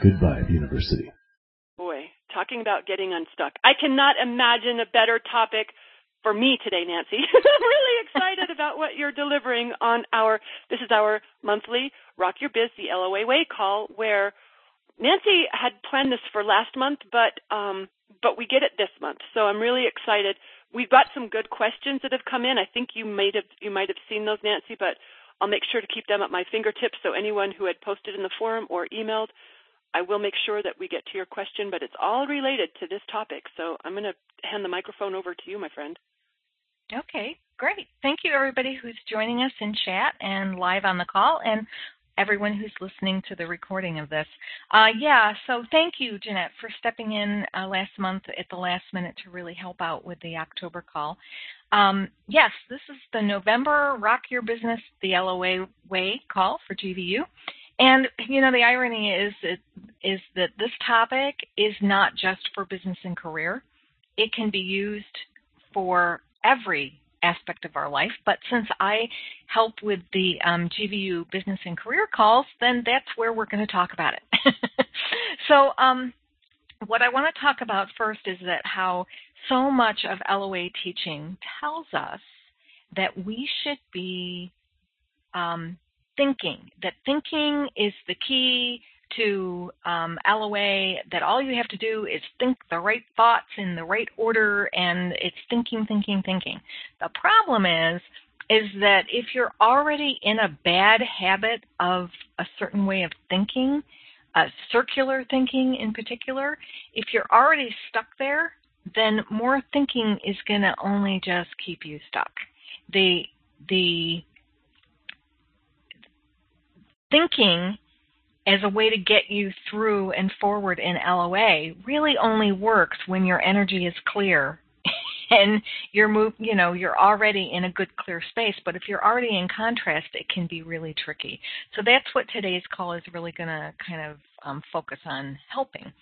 Good Vibe, University. Boy, talking about getting unstuck. I cannot imagine a better topic for me today, Nancy. I'm really excited about what you're delivering on our, this is our monthly Rock Your Biz, the LOA Way call, where Nancy had planned this for last month, but, um, but we get it this month. So I'm really excited. We've got some good questions that have come in. I think you might have, you might have seen those, Nancy, but I'll make sure to keep them at my fingertips. So anyone who had posted in the forum or emailed, I will make sure that we get to your question, but it's all related to this topic. So I'm going to hand the microphone over to you, my friend. Okay, great. Thank you, everybody who's joining us in chat and live on the call, and everyone who's listening to the recording of this. Uh, yeah, so thank you, Jeanette, for stepping in uh, last month at the last minute to really help out with the October call. Um, yes, this is the November Rock Your Business the LOA Way call for GVU. And you know the irony is is that this topic is not just for business and career. It can be used for every aspect of our life. But since I help with the um, GVU business and career calls, then that's where we're going to talk about it. so um, what I want to talk about first is that how so much of LOA teaching tells us that we should be um, thinking, that thinking is the key to um, that all you have to do is think the right thoughts in the right order, and it's thinking, thinking, thinking. The problem is, is that if you're already in a bad habit of a certain way of thinking, uh, circular thinking in particular, if you're already stuck there, then more thinking is going to only just keep you stuck. The the thinking as a way to get you through and forward in LOA really only works when your energy is clear and you're move, you know, you're already in a good clear space. But if you're already in contrast, it can be really tricky. So that's what today's call is really going to kind of um, focus on helping.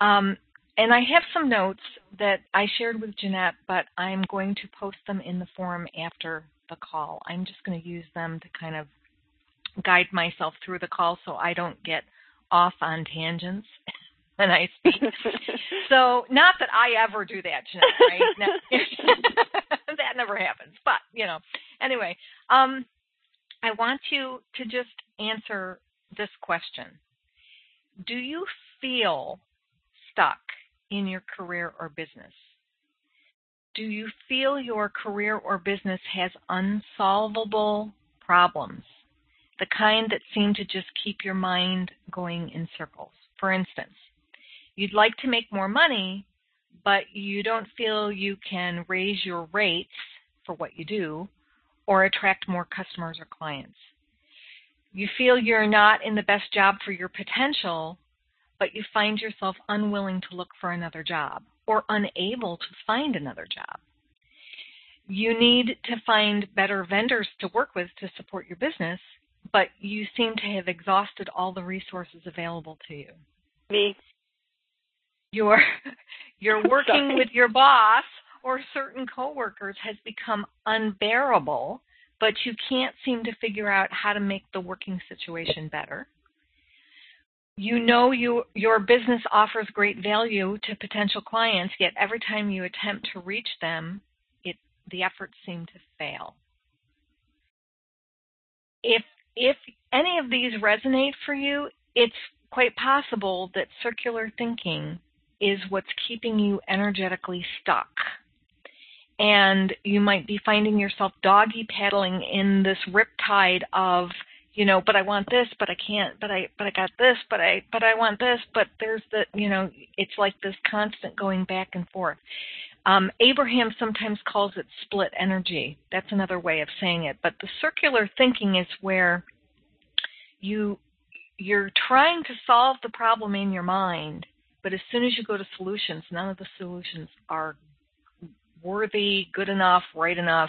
Um, and I have some notes that I shared with Jeanette, but I'm going to post them in the forum after the call. I'm just going to use them to kind of guide myself through the call so I don't get off on tangents when I speak. so, not that I ever do that, Jeanette, right? that never happens. But, you know, anyway, um, I want you to just answer this question Do you feel stuck in your career or business? Do you feel your career or business has unsolvable problems? The kind that seem to just keep your mind going in circles. For instance, you'd like to make more money, but you don't feel you can raise your rates for what you do or attract more customers or clients. You feel you're not in the best job for your potential, but you find yourself unwilling to look for another job or unable to find another job. You need to find better vendors to work with to support your business, but you seem to have exhausted all the resources available to you. Me. You're you're working with your boss or certain coworkers has become unbearable, but you can't seem to figure out how to make the working situation better. You know you, your business offers great value to potential clients, yet every time you attempt to reach them, it, the efforts seem to fail. If if any of these resonate for you, it's quite possible that circular thinking is what's keeping you energetically stuck. And you might be finding yourself doggy paddling in this riptide of, you know, but I want this, but I can't, but I, but I got this, but I, but I want this, but there's the, you know, it's like this constant going back and forth. Um, Abraham sometimes calls it split energy. That's another way of saying it. But the circular thinking is where you you're trying to solve the problem in your mind, but as soon as you go to solutions, none of the solutions are worthy, good enough, right enough,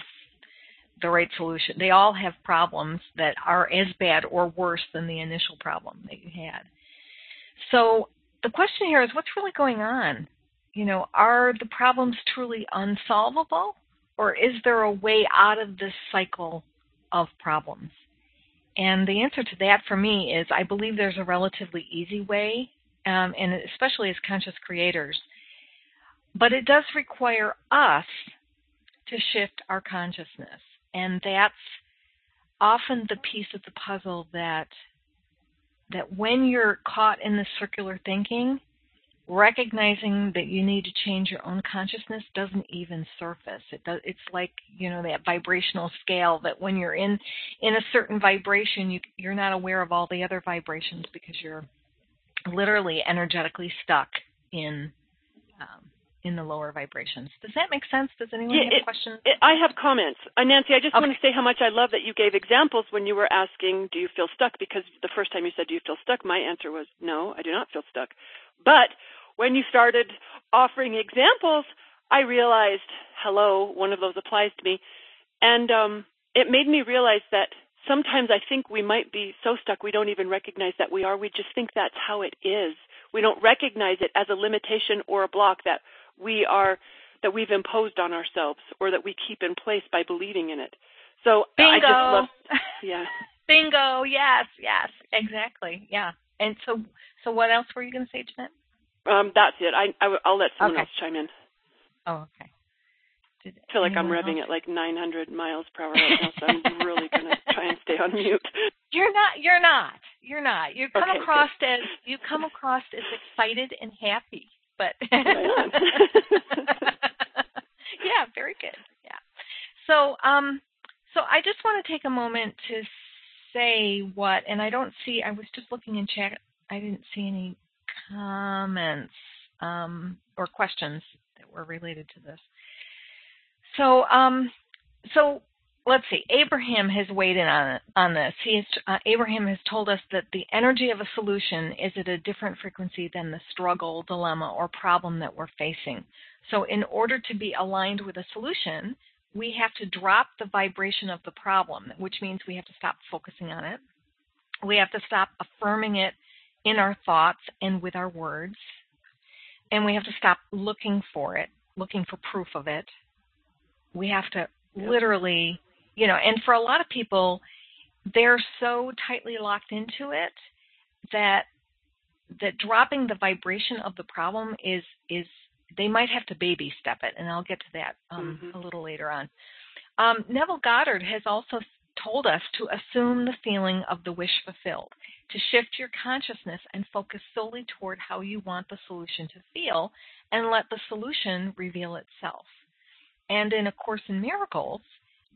the right solution. They all have problems that are as bad or worse than the initial problem that you had. So the question here is what's really going on? You know, are the problems truly unsolvable or is there a way out of this cycle of problems? And the answer to that for me is I believe there's a relatively easy way, um, and especially as conscious creators. But it does require us to shift our consciousness. And that's often the piece of the puzzle that that when you're caught in this circular thinking, recognizing that you need to change your own consciousness doesn't even surface. It does, it's like you know that vibrational scale that when you're in in a certain vibration, you you're not aware of all the other vibrations because you're literally energetically stuck in um, in the lower vibrations. Does that make sense? Does anyone yeah, have it, questions? It, I have comments. Uh, Nancy, I just okay. want to say how much I love that you gave examples when you were asking, do you feel stuck? Because the first time you said, do you feel stuck? My answer was, no, I do not feel stuck. But when you started offering examples, I realized, hello, one of those applies to me. And um, it made me realize that sometimes I think we might be so stuck we don't even recognize that we are. We just think that's how it is. We don't recognize it as a limitation or a block that we are that we've imposed on ourselves or that we keep in place by believing in it. So Bingo. I just love yeah. Bingo, yes, yes, exactly. Yeah. And so so what else were you going to say, Jeanette? Um, that's it. I, I will let someone okay. else chime in. Oh, okay. Did I feel like I'm revving at like 900 miles per hour right now, so I'm really going to try and stay on mute. You're not. You're not. You're not. You come okay, across good. as you come across as excited and happy, but yeah, very good. Yeah. So, um, so I just want to take a moment to say what, and I don't see. I was just looking in chat. I didn't see any comments um, or questions that were related to this. So, um, so let's see. Abraham has weighed in on on this. He is, uh, Abraham has told us that the energy of a solution is at a different frequency than the struggle, dilemma, or problem that we're facing. So, in order to be aligned with a solution, we have to drop the vibration of the problem, which means we have to stop focusing on it. We have to stop affirming it in our thoughts and with our words. And we have to stop looking for it, looking for proof of it. We have to literally, you know, and for a lot of people, they're so tightly locked into it that that dropping the vibration of the problem is is they might have to baby step it, and I'll get to that um, mm-hmm. a little later on. Um, Neville Goddard has also told us to assume the feeling of the wish fulfilled, to shift your consciousness and focus solely toward how you want the solution to feel, and let the solution reveal itself. And in A Course in Miracles,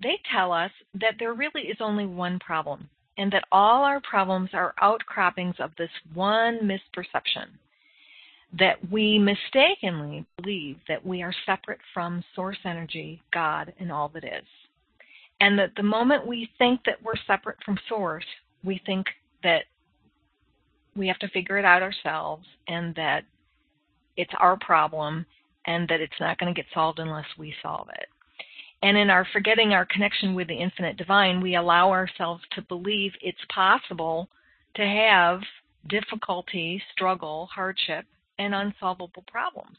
they tell us that there really is only one problem, and that all our problems are outcroppings of this one misperception that we mistakenly believe that we are separate from source energy, God, and all that is. And that the moment we think that we're separate from source, we think that we have to figure it out ourselves and that it's our problem and that it's not going to get solved unless we solve it. And in our forgetting our connection with the infinite divine, we allow ourselves to believe it's possible to have difficulty, struggle, hardship, and unsolvable problems.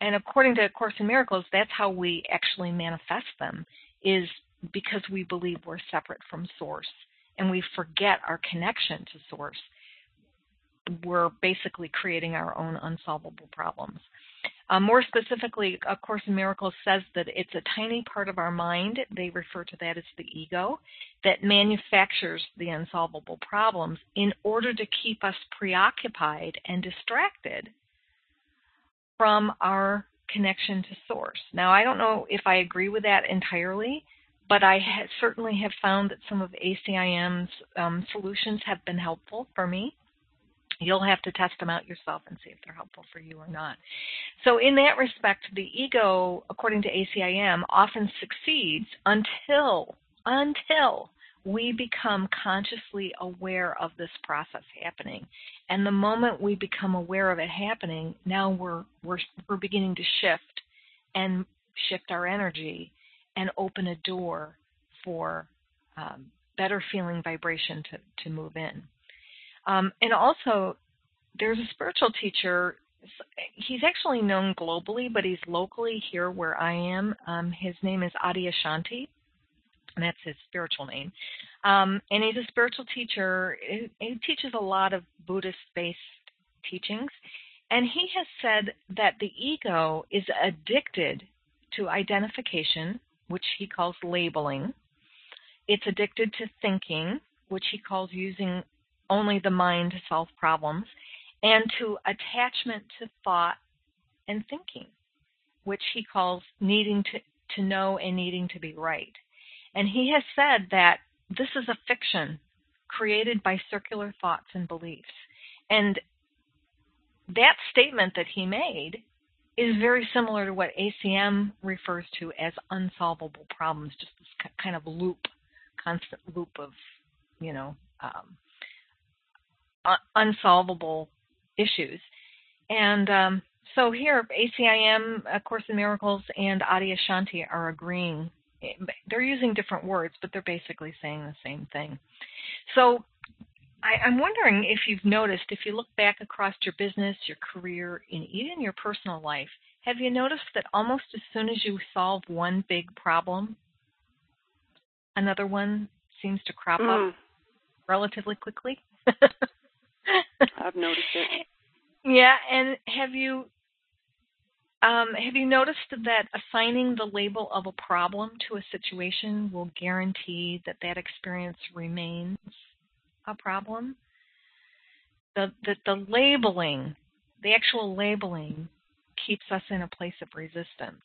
And according to A Course in Miracles, that's how we actually manifest them, is because we believe we're separate from Source and we forget our connection to Source. We're basically creating our own unsolvable problems. Um, more specifically, A Course in Miracles says that it's a tiny part of our mind, they refer to that as the ego, that manufactures the unsolvable problems in order to keep us preoccupied and distracted from our connection to Source. Now, I don't know if I agree with that entirely, but I ha- certainly have found that some of ACIM's um, solutions have been helpful for me. You'll have to test them out yourself and see if they're helpful for you or not. So, in that respect, the ego, according to ACIM, often succeeds until until we become consciously aware of this process happening. And the moment we become aware of it happening, now we're we're we're beginning to shift and shift our energy and open a door for um, better feeling vibration to, to move in. Um, and also, there's a spiritual teacher. He's actually known globally, but he's locally here where I am. Um, his name is Adyashanti and that's his spiritual name. Um, and he's a spiritual teacher. He, he teaches a lot of Buddhist based teachings. And he has said that the ego is addicted to identification, which he calls labeling. It's addicted to thinking, which he calls using only the mind to solve problems, and to attachment to thought and thinking, which he calls needing to, to know and needing to be right. And he has said that this is a fiction created by circular thoughts and beliefs. And that statement that he made is very similar to what ACIM refers to as unsolvable problems, just this kind of loop, constant loop of, you know, um, unsolvable issues. And um, so here, ACIM, A Course in Miracles, and Adyashanti are agreeing they're using different words, but they're basically saying the same thing. So I, am wondering if you've noticed, if you look back across your business, your career, and even your personal life, have you noticed that almost as soon as you solve one big problem, another one seems to crop mm. up relatively quickly? I've noticed it. Yeah, and have you um, have you noticed that assigning the label of a problem to a situation will guarantee that that experience remains a problem? The, the, the labeling, the actual labeling, keeps us in a place of resistance.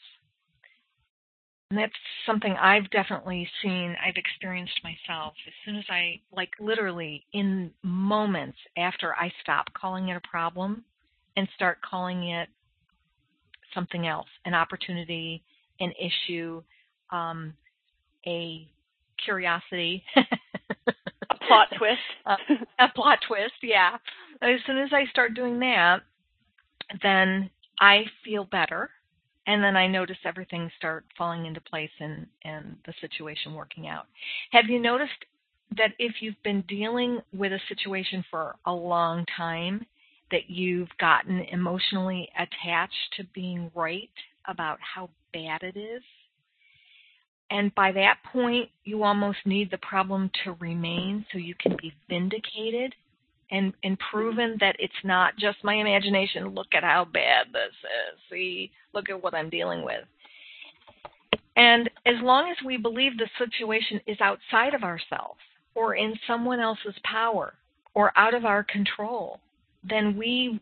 And that's something I've definitely seen, I've experienced myself. As soon as I, like literally in moments after I stop calling it a problem and start calling it something else, an opportunity, an issue, um, a curiosity. a plot twist. uh, a plot twist, yeah. As soon as I start doing that, then I feel better. And then I notice everything start falling into place and, and the situation working out. Have you noticed that if you've been dealing with a situation for a long time, that you've gotten emotionally attached to being right about how bad it is. And by that point, you almost need the problem to remain so you can be vindicated and, and proven that it's not just my imagination. Look at how bad this is. See, look at what I'm dealing with. And as long as we believe the situation is outside of ourselves or in someone else's power or out of our control, then we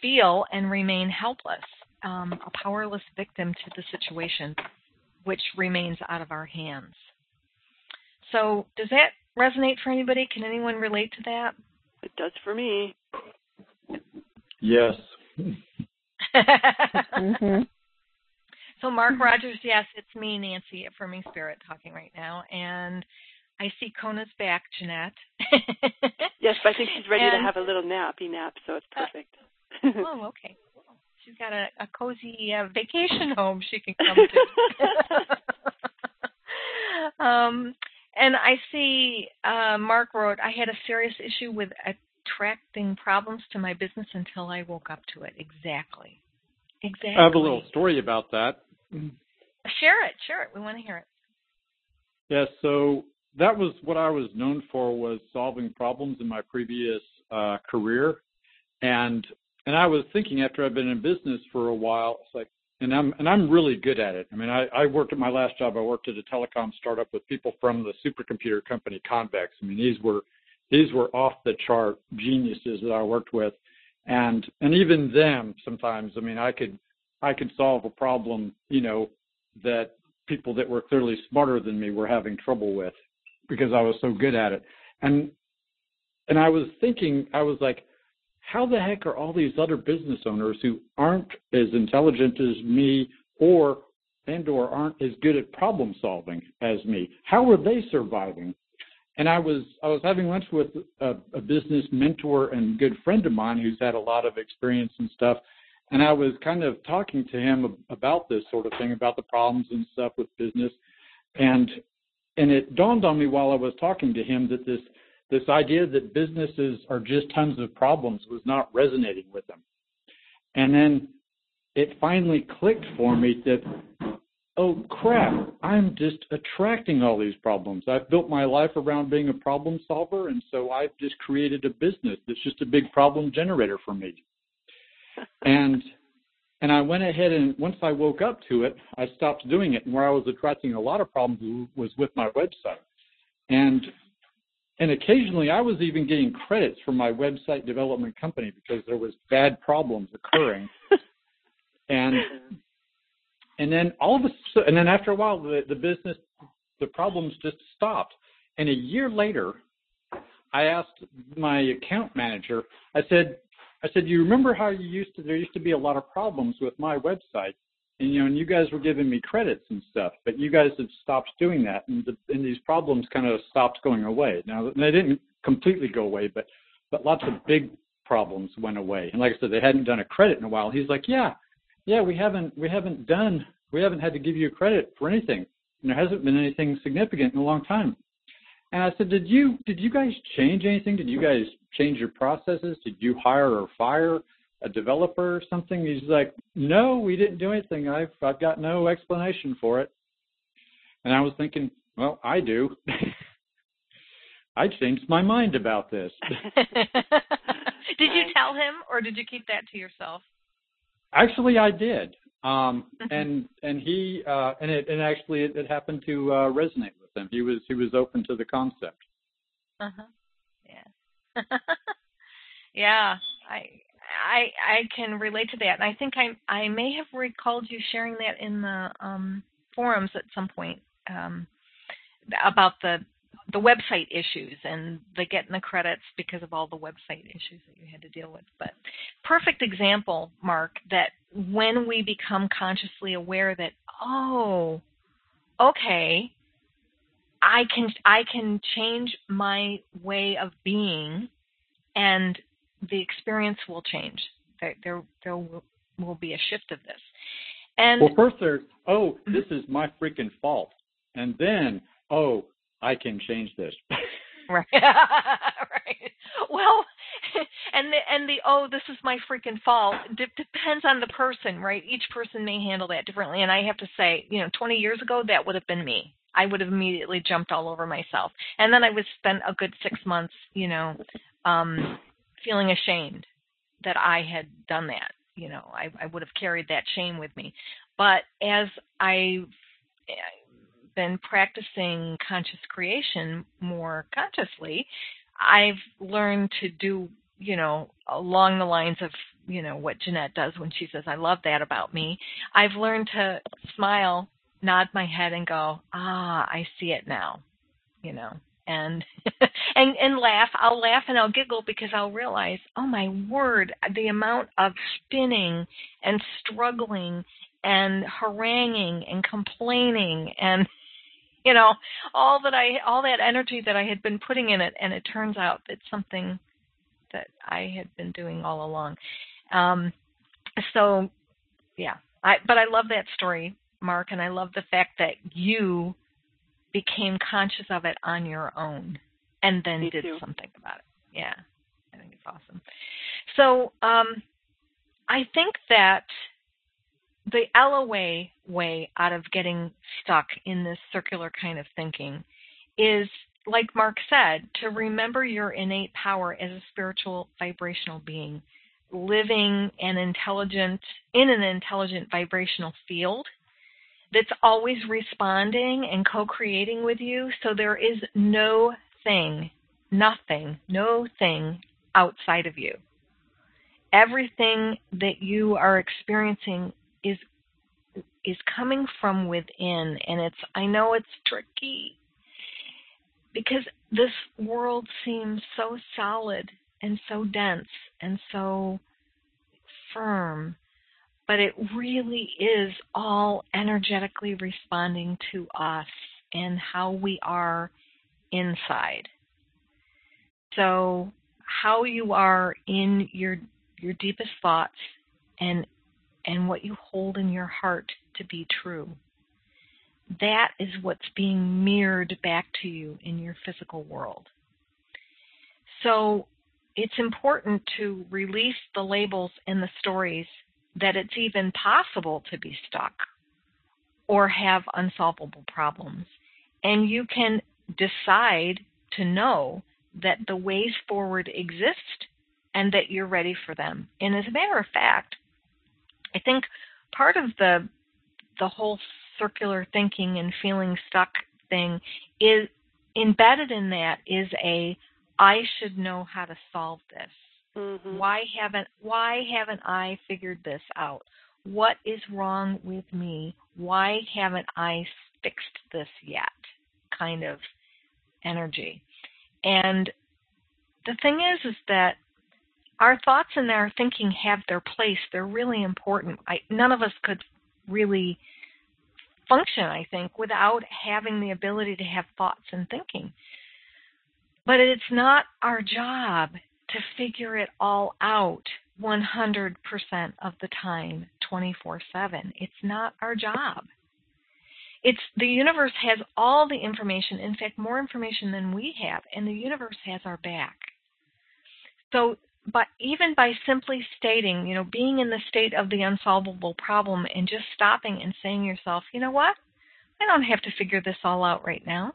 feel and remain helpless, um, a powerless victim to the situation, which remains out of our hands. So, does that resonate for anybody? Can anyone relate to that? It does for me. Yes. mm-hmm. So, Mark Rogers, yes, it's me, Nancy, Affirming Spirit, talking right now. And I see Kona's back, Jeanette. yes, but I think she's ready and, to have a little nappy nap, so it's uh, perfect. Uh, oh, okay. She's got a, a cozy uh, vacation home she can come to. um, and I see uh, Mark wrote, I had a serious issue with attracting problems to my business until I woke up to it. Exactly. Exactly. I have a little story about that. Share it. Share it. We want to hear it. Yes. Yeah, so that was what I was known for was solving problems in my previous uh, career, and and I was thinking after I've been in business for a while, it's like, and I'm and I'm really good at it. I mean, I, I worked at my last job. I worked at a telecom startup with people from the supercomputer company Convex. I mean, these were these were off the chart geniuses that I worked with, and and even them sometimes. I mean, I could I could solve a problem, you know, that people that were clearly smarter than me were having trouble with because I was so good at it. And and I was thinking, I was like, how the heck are all these other business owners who aren't as intelligent as me or and or aren't as good at problem solving as me? How are they surviving? and I was I was having lunch with a, a business mentor and good friend of mine who's had a lot of experience and stuff, and I was kind of talking to him about this sort of thing, about the problems and stuff with business, and and it dawned on me while I was talking to him that this this idea that businesses are just tons of problems was not resonating with him. And then it finally clicked for me that oh crap, I'm just attracting all these problems. I've built my life around being a problem solver, and so I've just created a business that's just a big problem generator for me. and and I went ahead and once I woke up to it, I stopped doing it. And where I was attracting a lot of problems was with my website. And and occasionally I was even getting credits from my website development company because there was bad problems occurring. and and then all of a and then after a while, the, the business, the problems just stopped. And a year later, I asked my account manager. I said, I said, you remember how you used to? There used to be a lot of problems with my website, and you know, and you guys were giving me credits and stuff, but you guys have stopped doing that, and, the, and these problems kind of stopped going away. Now they didn't completely go away, but but lots of big problems went away. And like I said, they hadn't done a credit in a while. He's like, yeah, yeah, we haven't we haven't done we haven't had to give you a credit for anything. And there hasn't been anything significant in a long time. And I said, did you did you guys change anything? Did you guys change your processes? Did you hire or fire a developer or something? He's like, no, we didn't do anything. I've I've got no explanation for it. And I was thinking, well, I do. I changed my mind about this. did you tell him, or did you keep that to yourself? Actually, I did, um, mm-hmm. and and he uh, and it and actually it, it happened to uh, resonate with him. He was he was open to the concept. Uh huh. Yeah. yeah. I I I can relate to that, and I think I I may have recalled you sharing that in the um, forums at some point um, about the the website issues and the getting the credits because of all the website issues that you had to deal with. But perfect example, Mark, that when we become consciously aware that, oh, okay, I can I can change my way of being and the experience will change. There there, there will, will be a shift of this. And well first there's oh, this is my freaking fault. And then, oh, I can change this. right. right. Well, and the and the oh, this is my freaking fault. D- depends on the person, right? Each person may handle that differently. And I have to say, you know, 20 years ago, that would have been me. I would have immediately jumped all over myself, and then I would spend a good six months, you know, um, feeling ashamed that I had done that. You know, I, I would have carried that shame with me. But as I've been practicing conscious creation more consciously, I've learned to do, you know, along the lines of, you know, what Jeanette does when she says, I love that about me. I've learned to smile, nod my head and go, ah, I see it now, you know, and, and, and laugh. I'll laugh and I'll giggle because I'll realize, oh my word, the amount of spinning and struggling and haranguing and complaining and you know, all that I, all that energy that I had been putting in it, and it turns out it's something that I had been doing all along. Um, so, yeah, I, but I love that story, Mark, and I love the fact that you became conscious of it on your own and then Me did too. something about it. Yeah, I think it's awesome. So, um, I think that the LOA way out of getting stuck in this circular kind of thinking is, like Mark said, to remember your innate power as a spiritual vibrational being, living an intelligent, in an intelligent vibrational field that's always responding and co-creating with you. So there is no thing, nothing, no thing outside of you. Everything that you are experiencing is is coming from within and it's I know it's tricky because this world seems so solid and so dense and so firm but it really is all energetically responding to us and how we are inside. So how you are in your your deepest thoughts and and what you hold in your heart to be true. That is what's being mirrored back to you in your physical world. So it's important to release the labels and the stories that it's even possible to be stuck or have unsolvable problems. And you can decide to know that the ways forward exist and that you're ready for them. And as a matter of fact, I think part of the the whole circular thinking and feeling stuck thing is embedded in that is a I should know how to solve this. Mm-hmm. Why haven't why haven't I figured this out? What is wrong with me? Why haven't I fixed this yet? Kind of energy. And the thing is is that our thoughts and our thinking have their place. They're really important. I, none of us could really function, I think, without having the ability to have thoughts and thinking. But it's not our job to figure it all out 100% of the time, 24 7. It's not our job. It's the universe has all the information, in fact, more information than we have, and the universe has our back. So but even by simply stating, you know, being in the state of the unsolvable problem and just stopping and saying yourself, you know what? I don't have to figure this all out right now.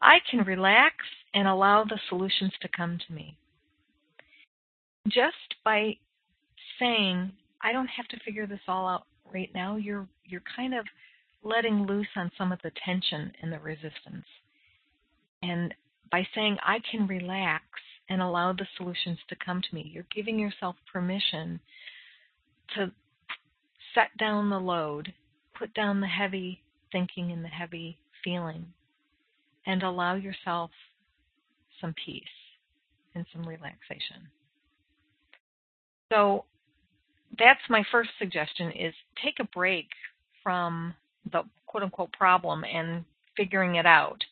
I can relax and allow the solutions to come to me. Just by saying, I don't have to figure this all out right now, you're you're kind of letting loose on some of the tension and the resistance. And by saying I can relax and allow the solutions to come to me. You're giving yourself permission to set down the load, put down the heavy thinking and the heavy feeling, and allow yourself some peace and some relaxation. So that's my first suggestion is take a break from the quote unquote problem and figuring it out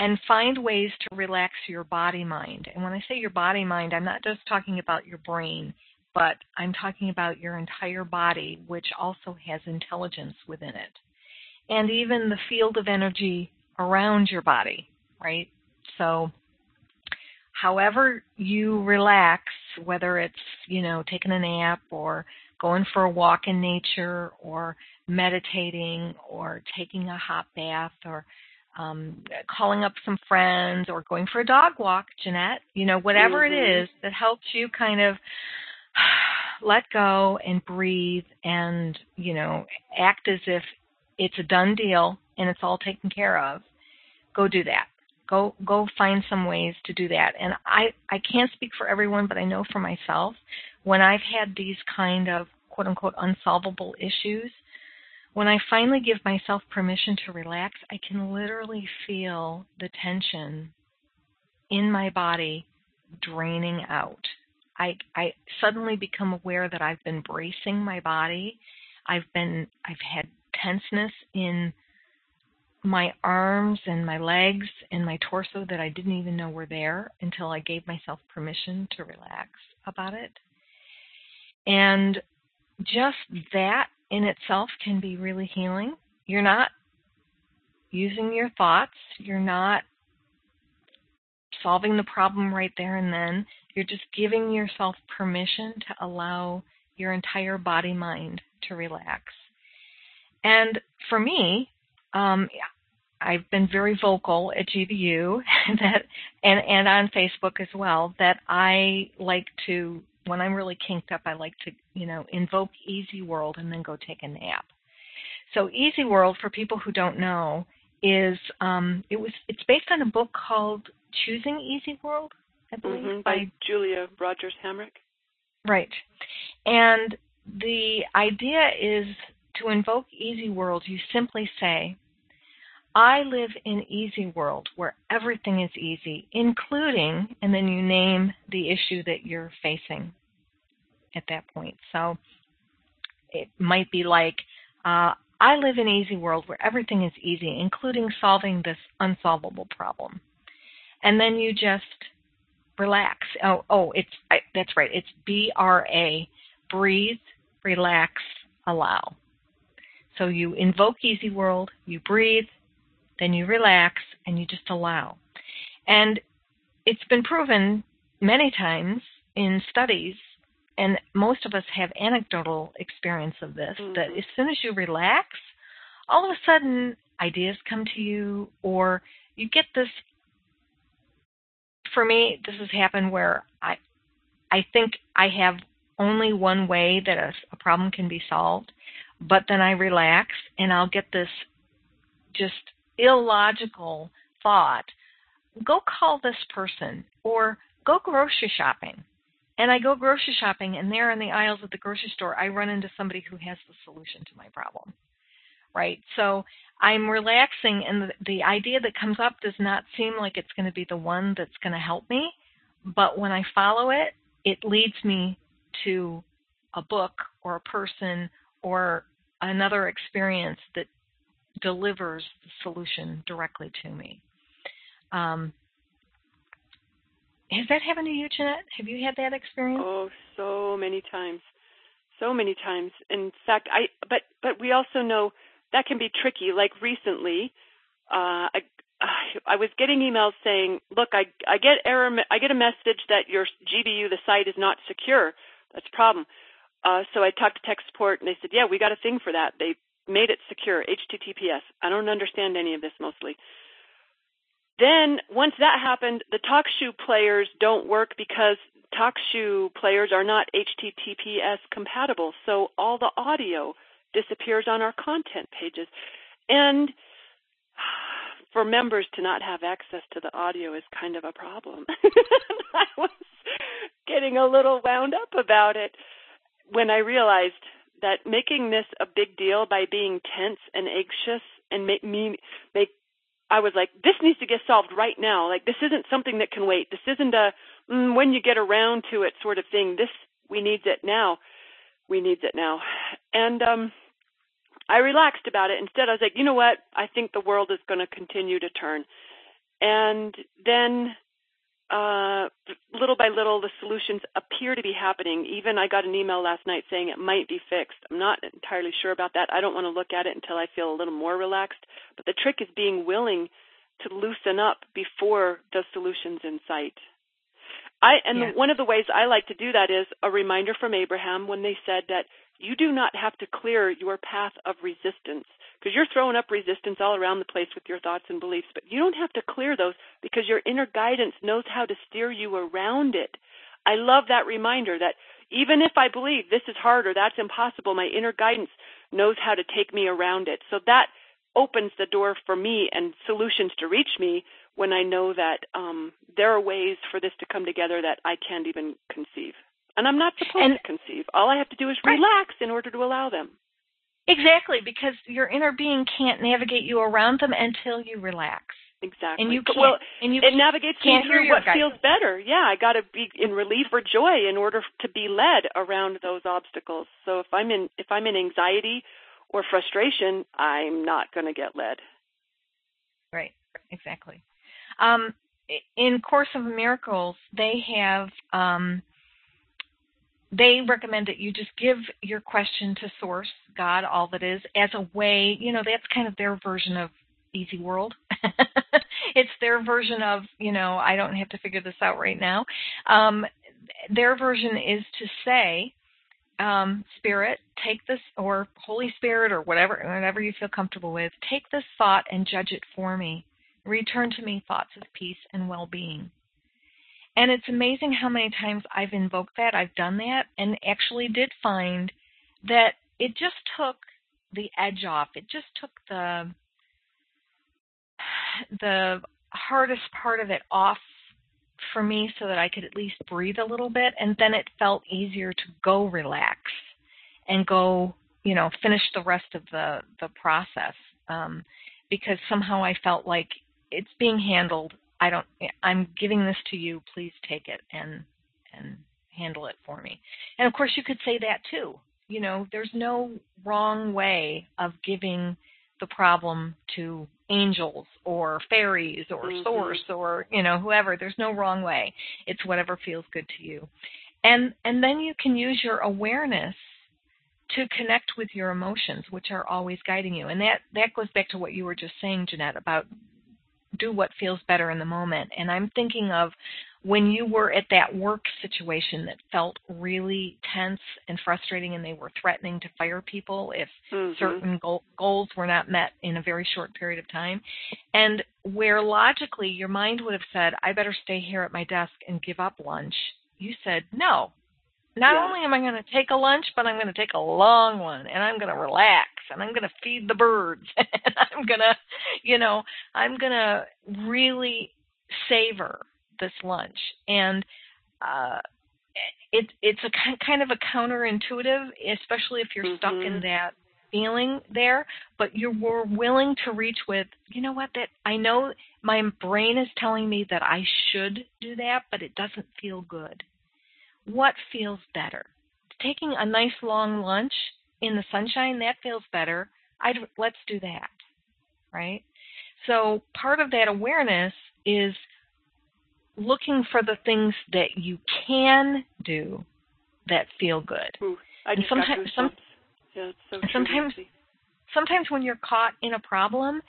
and find ways to relax your body mind. And when I say your body mind, I'm not just talking about your brain, but I'm talking about your entire body, which also has intelligence within it. And even the field of energy around your body, right? So, however you relax, whether it's, you know, taking a nap or going for a walk in nature or meditating or taking a hot bath or um, calling up some friends or going for a dog walk, Jeanette, you know, whatever mm-hmm. it is that helps you kind of let go and breathe and, you know, act as if it's a done deal and it's all taken care of, go do that. Go go find some ways to do that. And I I can't speak for everyone, but I know for myself when I've had these kind of quote unquote unsolvable issues, when I finally give myself permission to relax, I can literally feel the tension in my body draining out. I, I suddenly become aware that I've been bracing my body. I've been I've had tenseness in my arms and my legs and my torso that I didn't even know were there until I gave myself permission to relax about it. And just that in itself can be really healing. You're not using your thoughts, you're not solving the problem right there and then. You're just giving yourself permission to allow your entire body mind to relax. And for me, um, I've been very vocal at GVU that and and on Facebook as well that I like to when I'm really kinked up, I like to, you know, invoke Easy World and then go take a nap. So Easy World, for people who don't know, is um, it was it's based on a book called Choosing Easy World, I believe, mm-hmm, by, by Julia Rogers Hamrick. Right, and the idea is to invoke Easy World. You simply say, I live in easy world where everything is easy, including, and then you name the issue that you're facing at that point. So it might be like, uh, I live in easy world where everything is easy, including solving this unsolvable problem. and then you just relax. Oh, oh, it's I, that's right. It's B R A. Breathe, relax, allow. So you invoke Easy World, you breathe, then you relax, and you just allow. And it's been proven many times in studies, and most of us have anecdotal experience of this, mm-hmm. that as soon as you relax, all of a sudden ideas come to you, or you get this. For me, this has happened where I, I think I have only one way that a, a problem can be solved, but then I relax and I'll get this just illogical thought go call this person or go grocery shopping. And I go grocery shopping, and there in the aisles of the grocery store, I run into somebody who has the solution to my problem. Right? So I'm relaxing, and the, the idea that comes up does not seem like it's going to be the one that's going to help me. But when I follow it, it leads me to a book or a person or another experience that delivers the solution directly to me. Um, has that happened to you, Jeanette? Have you had that experience? Oh, so many times, so many times. In fact, I but but we also know that can be tricky. Like recently, uh, I I was getting emails saying, "Look, I I get error. I get a message that your GVU, the site, is not secure. That's a problem." Uh, so I talked to tech support, and they said, "Yeah, we got a thing for that. They made it secure, HTTPS." I don't understand any of this mostly. Then once that happened, the TalkShoe players don't work because TalkShoe players are not HTTPS compatible. So all the audio disappears on our content pages. And for members to not have access to the audio is kind of a problem. I was getting a little wound up about it when I realized that making this a big deal by being tense and anxious and make me make I was like, this needs to get solved right now. Like, this isn't something that can wait. This isn't a mm, when you get around to it sort of thing. This we need it now. We need it now. And um, I relaxed about it. Instead, I was like, you know what? I think the world is going to continue to turn. And then uh, little by little, the solutions appear to be happening. Even I got an email last night saying it might be fixed. I'm not entirely sure about that. I don't want to look at it until I feel a little more relaxed. But the trick is being willing to loosen up before the solution's in sight. I and yeah. one of the ways I like to do that is a reminder from Abraham when they said that you do not have to clear your path of resistance because you're throwing up resistance all around the place with your thoughts and beliefs, but you don't have to clear those because your inner guidance knows how to steer you around it. I love that reminder that even if I believe this is hard or that's impossible, my inner guidance knows how to take me around it. So that opens the door for me and solutions to reach me when I know that um, there are ways for this to come together that I can't even conceive. And I'm not supposed and, to conceive. All I have to do is relax in order to allow them. Exactly, because your inner being can't navigate you around them until you relax. Exactly. And you can't, well, and you it navigates me through what feels better. Yeah, I got to be in relief or joy in order to be led around those obstacles. So if I'm in if I'm in anxiety or frustration, I'm not going to get led. Right. Exactly. Um, in Course of Miracles, they have um, they recommend that you just give your question to Source, God, all that is, as a way, you know, that's kind of their version of Easy World. it's their version of, you know, I don't have to figure this out right now. Um, their version is to say, um, Spirit, take this, or Holy Spirit, or whatever, whatever you feel comfortable with, take this thought and judge it for me. Return to me thoughts of peace and well being. And it's amazing how many times I've invoked that, I've done that, and actually did find that it just took the edge off. It just took the the hardest part of it off for me so that I could at least breathe a little bit and then it felt easier to go relax and go, you know, finish the rest of the the process. Um because somehow I felt like it's being handled I don't I'm giving this to you, please take it and and handle it for me. And of course you could say that too. You know, there's no wrong way of giving the problem to angels or fairies or Mhm. source or you know whoever there's no wrong way it's whatever feels good to you and and then you can use your awareness to connect with your emotions which are always guiding you and that that goes back to what you were just saying Jeanette about do what feels better in the moment and i'm thinking of when you were at that work situation that felt really tense and frustrating and they were threatening to fire people if Mhm. certain goal, goals were not met in a very short period of time and where logically your mind would have said i better stay here at my desk and give up lunch you said no not Yeah. only am i going to take a lunch but i'm going to take a long one and i'm going to relax and i'm going to feed the birds and i'm going to you know i'm going to really savor this lunch and uh it it's a ki- kind of a counterintuitive especially if you're stuck in Mhm. that feeling there but you were willing to reach with you know what that i know my brain is telling me that i should do that but it doesn't feel good what feels better. Taking a nice long lunch in the sunshine that feels better. I'd let's do that right? So part of that awareness is looking for the things that you can do that feel good. Ooh, I And sometimes- some- yeah, so sometimes- Sometimes when you're caught in a problem,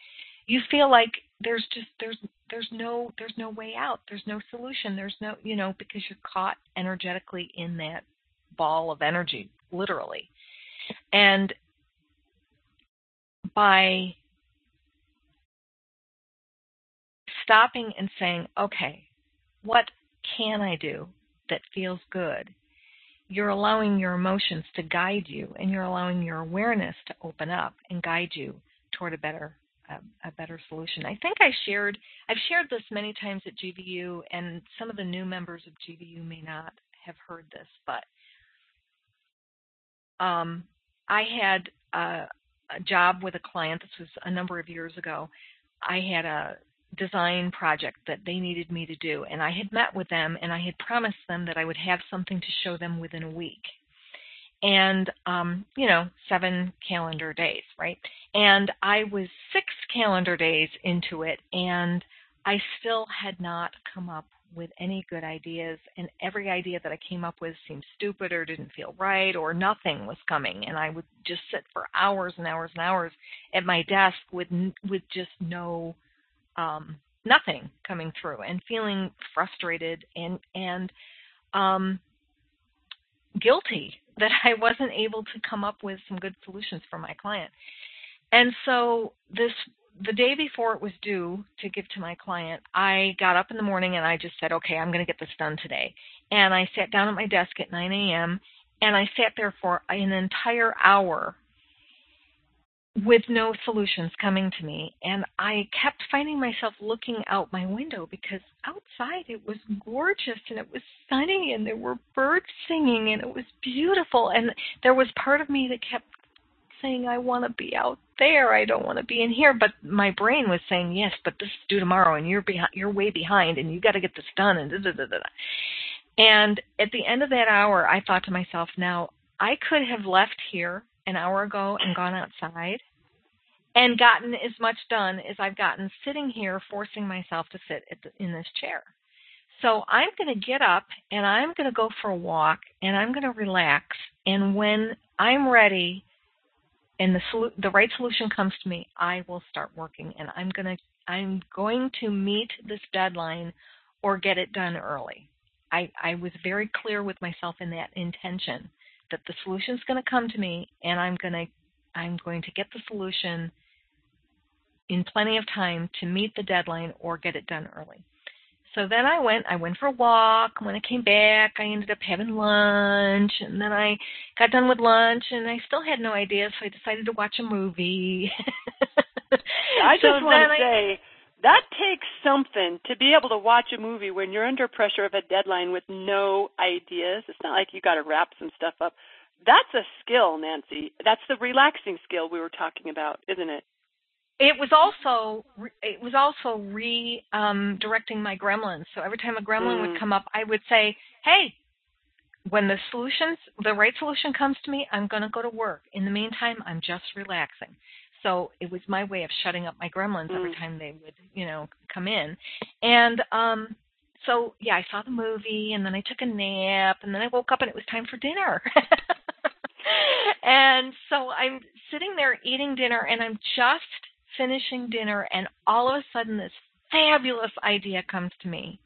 you feel like there's just there's there's no there's no way out. There's no solution. There's no, you know, because you're caught energetically in that ball of energy, literally. And by stopping and saying, okay, what can I do that feels good? You're allowing your emotions to guide you, and you're allowing your awareness to open up and guide you toward a better a, a better solution. I think I shared I've shared this many times at GVU, and some of the new members of GVU may not have heard this, but um, I had a, a job with a client. This was a number of years ago. I had a design project that they needed me to do, and I had met with them and I had promised them that I would have something to show them within a week. And um, you know, seven calendar days, right? And I was six calendar days into it, and I still had not come up with any good ideas, and every idea that I came up with seemed stupid or didn't feel right, or nothing was coming. And I would just sit for hours and hours and hours at my desk with with just no um, nothing coming through, and feeling frustrated and and um, guilty that I wasn't able to come up with some good solutions for my client. And so this the day before it was due to give to my client, I got up in the morning and I just said, okay, I'm going to get this done today. And I sat down at my desk at 9 a.m. and I sat there for an entire hour with no solutions coming to me. And I kept finding myself looking out my window because outside it was gorgeous and it was sunny and there were birds singing and it was beautiful. And there was part of me that kept saying, I want to be out there. I don't want to be in here. But my brain was saying, yes, but this is due tomorrow and you're behind, you're way behind and you got to get this done and da, da, da, da. And at the end of that hour, I thought to myself, now I could have left here an hour ago and gone outside and gotten as much done as I've gotten sitting here forcing myself to sit the, in this chair. So I'm going to get up and I'm going to go for a walk and I'm going to relax. And when I'm ready and the solu- the right solution comes to me, I will start working and I'm going to I'm going to meet this deadline or get it done early. I, I was very clear with myself in that intention that the solution is going to come to me and I'm going to I'm going to get the solution in plenty of time to meet the deadline or get it done early. So then I went, I went for a walk. When I came back, I ended up having lunch and then I got done with lunch and I still had no idea, so I decided to watch a movie. I just so want then to I- say that takes something to be able to watch a movie when you're under pressure of a deadline with no ideas. It's not like you got to wrap some stuff up. That's a skill, Nancy. That's the relaxing skill we were talking about, isn't it? it was also re- it was also re um, directing my gremlins. So every time a gremlin Mm. would come up, I would say, "Hey, when the solutions, the right solution comes to me, I'm going to go to work. In the meantime, I'm just relaxing." So it was my way of shutting up my gremlins Mm. every time they would, you know, come in. And um so yeah, I saw the movie and then I took a nap and then I woke up and it was time for dinner. and so I'm sitting there eating dinner and I'm just finishing dinner and all of a sudden this fabulous idea comes to me.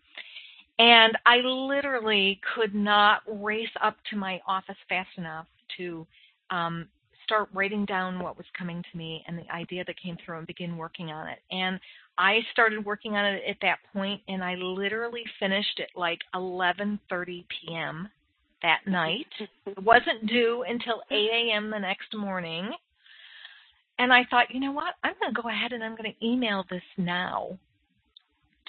And I literally could not race up to my office fast enough to um, start writing down what was coming to me and the idea that came through and begin working on it. And I started working on it at that point, and I literally finished at like 11:30 p.m. that night. It wasn't due until 8 a.m. the next morning. And I thought, you know what? I'm going to go ahead and I'm going to email this now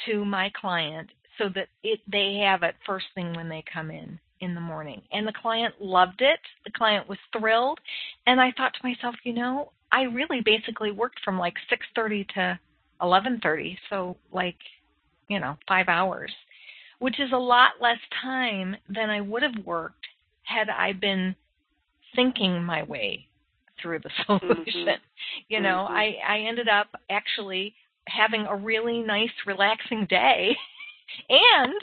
to my client so that it they have it first thing when they come in in the morning. And the client loved it. The client was thrilled, and I thought to myself, you know, I really basically worked from like 6:30 to 11:30, so like, you know, 5 hours, which is a lot less time than I would have worked had I been thinking my way through the solution. Mm-hmm. You know, Mhm. I I ended up actually having a really nice relaxing day and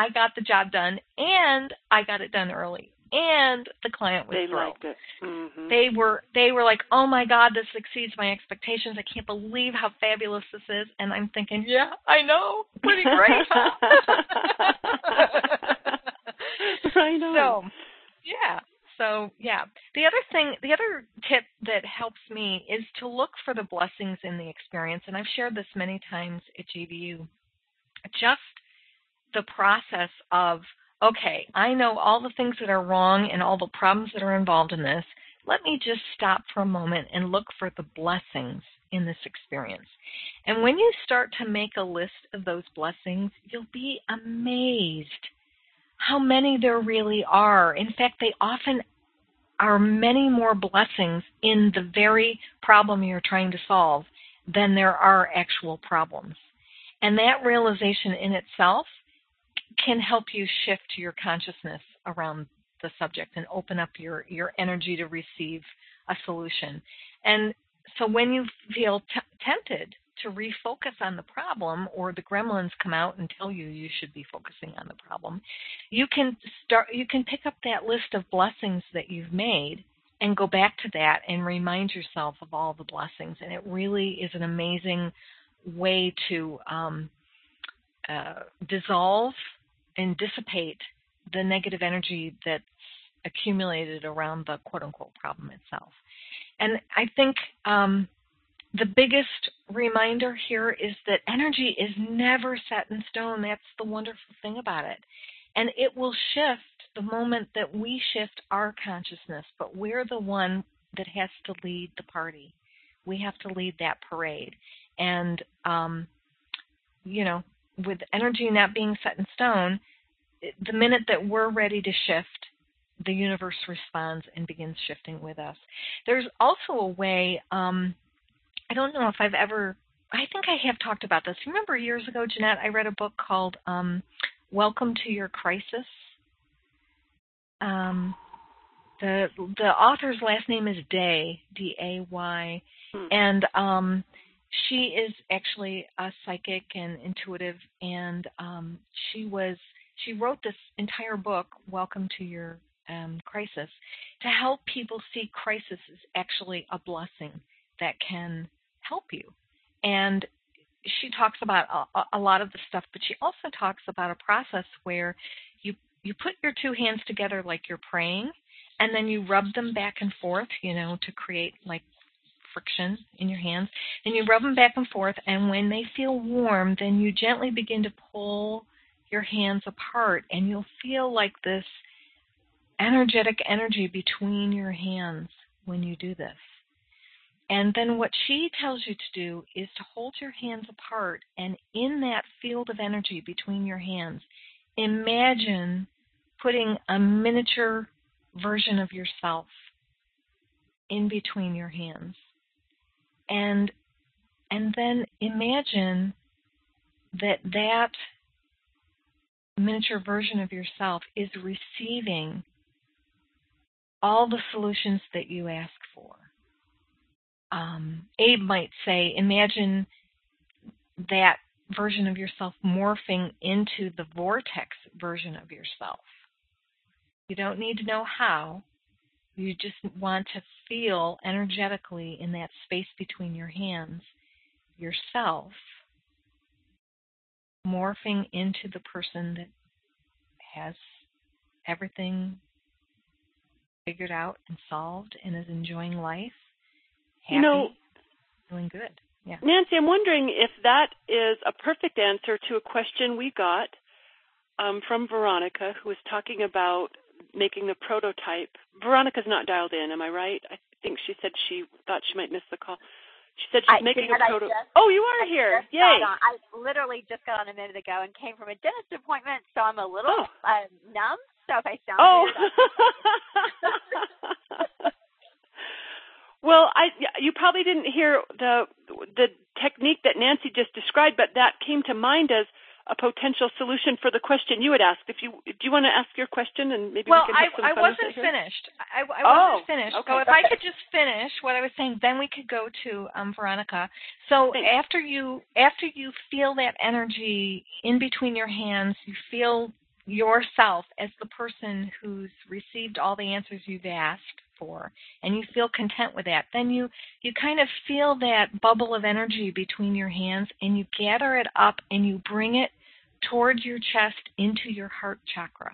I got the job done and I got it done early and the client was They thrilled. liked it. hmm They were they were like, "Oh my god, this exceeds my expectations. I can't believe how fabulous this is." And I'm thinking, "Yeah, I know. Pretty great." huh?" I know. So, yeah. So, yeah. The other thing, the other tip that helps me is to look for the blessings in the experience. And I've shared this many times at GVU. Just the process of, okay, I know all the things that are wrong and all the problems that are involved in this. Let me just stop for a moment and look for the blessings in this experience. And when you start to make a list of those blessings, you'll be amazed how many there really are. In fact, they often are many more blessings in the very problem you're trying to solve than there are actual problems. And that realization in itself can help you shift your consciousness around the subject and open up your, your energy to receive a solution. And so when you feel t- tempted to refocus on the problem or the gremlins come out and tell you you should be focusing on the problem, you can start you can pick up that list of blessings that you've made and go back to that and remind yourself of all the blessings and it really is an amazing way to um, uh, dissolve and dissipate the negative energy that's accumulated around the quote unquote problem itself. And I think um, the biggest reminder here is that energy is never set in stone. That's the wonderful thing about it. And it will shift the moment that we shift our consciousness, but we're the one that has to lead the party. We have to lead that parade. And, um, you know, with energy not being set in stone, the minute that we're ready to shift, the universe responds and begins shifting with us. There's also a way, um, I don't know if I've ever, I think I have talked about this. Remember years ago, Jeanette, I read a book called um, Welcome to Your Crisis. Um, the the author's last name is Day, D A Y, Hmm. and um, she is actually a psychic and intuitive, and um, she was she wrote this entire book, Welcome to Your um, Crisis, to help people see crisis as actually a blessing that can help you. And she talks about a, a lot of the stuff, but she also talks about a process where you you put your two hands together like you're praying, and then you rub them back and forth, you know, to create like friction in your hands. and you rub them back and forth, and when they feel warm, then you gently begin to pull your hands apart, and you'll feel like this energetic energy between your hands when you do this. And then what she tells you to do is to hold your hands apart, and in that field of energy between your hands, imagine putting a miniature version of yourself in between your hands. And and then imagine that that miniature version of yourself is receiving all the solutions that you ask for. um, Abe might say, imagine that version of yourself morphing into the vortex version of yourself. You don't need to know how. You just want to feel energetically in that space between your hands yourself morphing into the person that has everything figured out and solved and is enjoying life, happy, you know, feeling good. Yeah. Nancy, I'm wondering if that is a perfect answer to a question we got um, from Veronica, who was talking about making the prototype. Veronica's not dialed in, am I right? I think she said she thought she might miss the call. She said she's I, making a. Just, oh, you are I here! Yay! I literally just got on a minute ago and came from a dentist appointment, so I'm a little oh. uh, numb. So if I sound oh. weird, well, I you probably didn't hear the the technique that Nancy just described, but that came to mind as a potential solution for the question you had asked. If you do you want to ask your question and maybe well, we can have some I, I wasn't with it here? finished. I, I oh, wasn't finished. Okay. So if I could just finish what I was saying, then we could go to um, Veronica. So Thanks. after you after you feel that energy in between your hands, you feel yourself as the person who's received all the answers you've asked for and you feel content with that then you you kind of feel that bubble of energy between your hands and you gather it up and you bring it towards your chest into your heart chakra.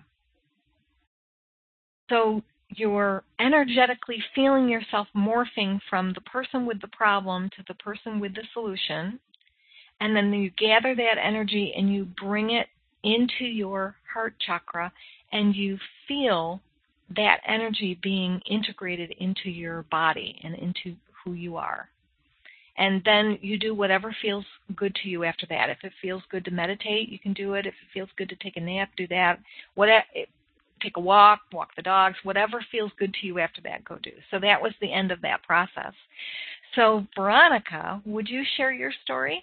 So you're energetically feeling yourself morphing from the person with the problem to the person with the solution and then you gather that energy and you bring it into your heart chakra and you feel that energy being integrated into your body and into who you are. And then you do whatever feels good to you after that. If it feels good to meditate, you can do it. If it feels good to take a nap, do that. Whatever, eh, take a walk, walk the dogs, whatever feels good to you after that, go do. So that was the end of that process. So, Veronica, would you share your story,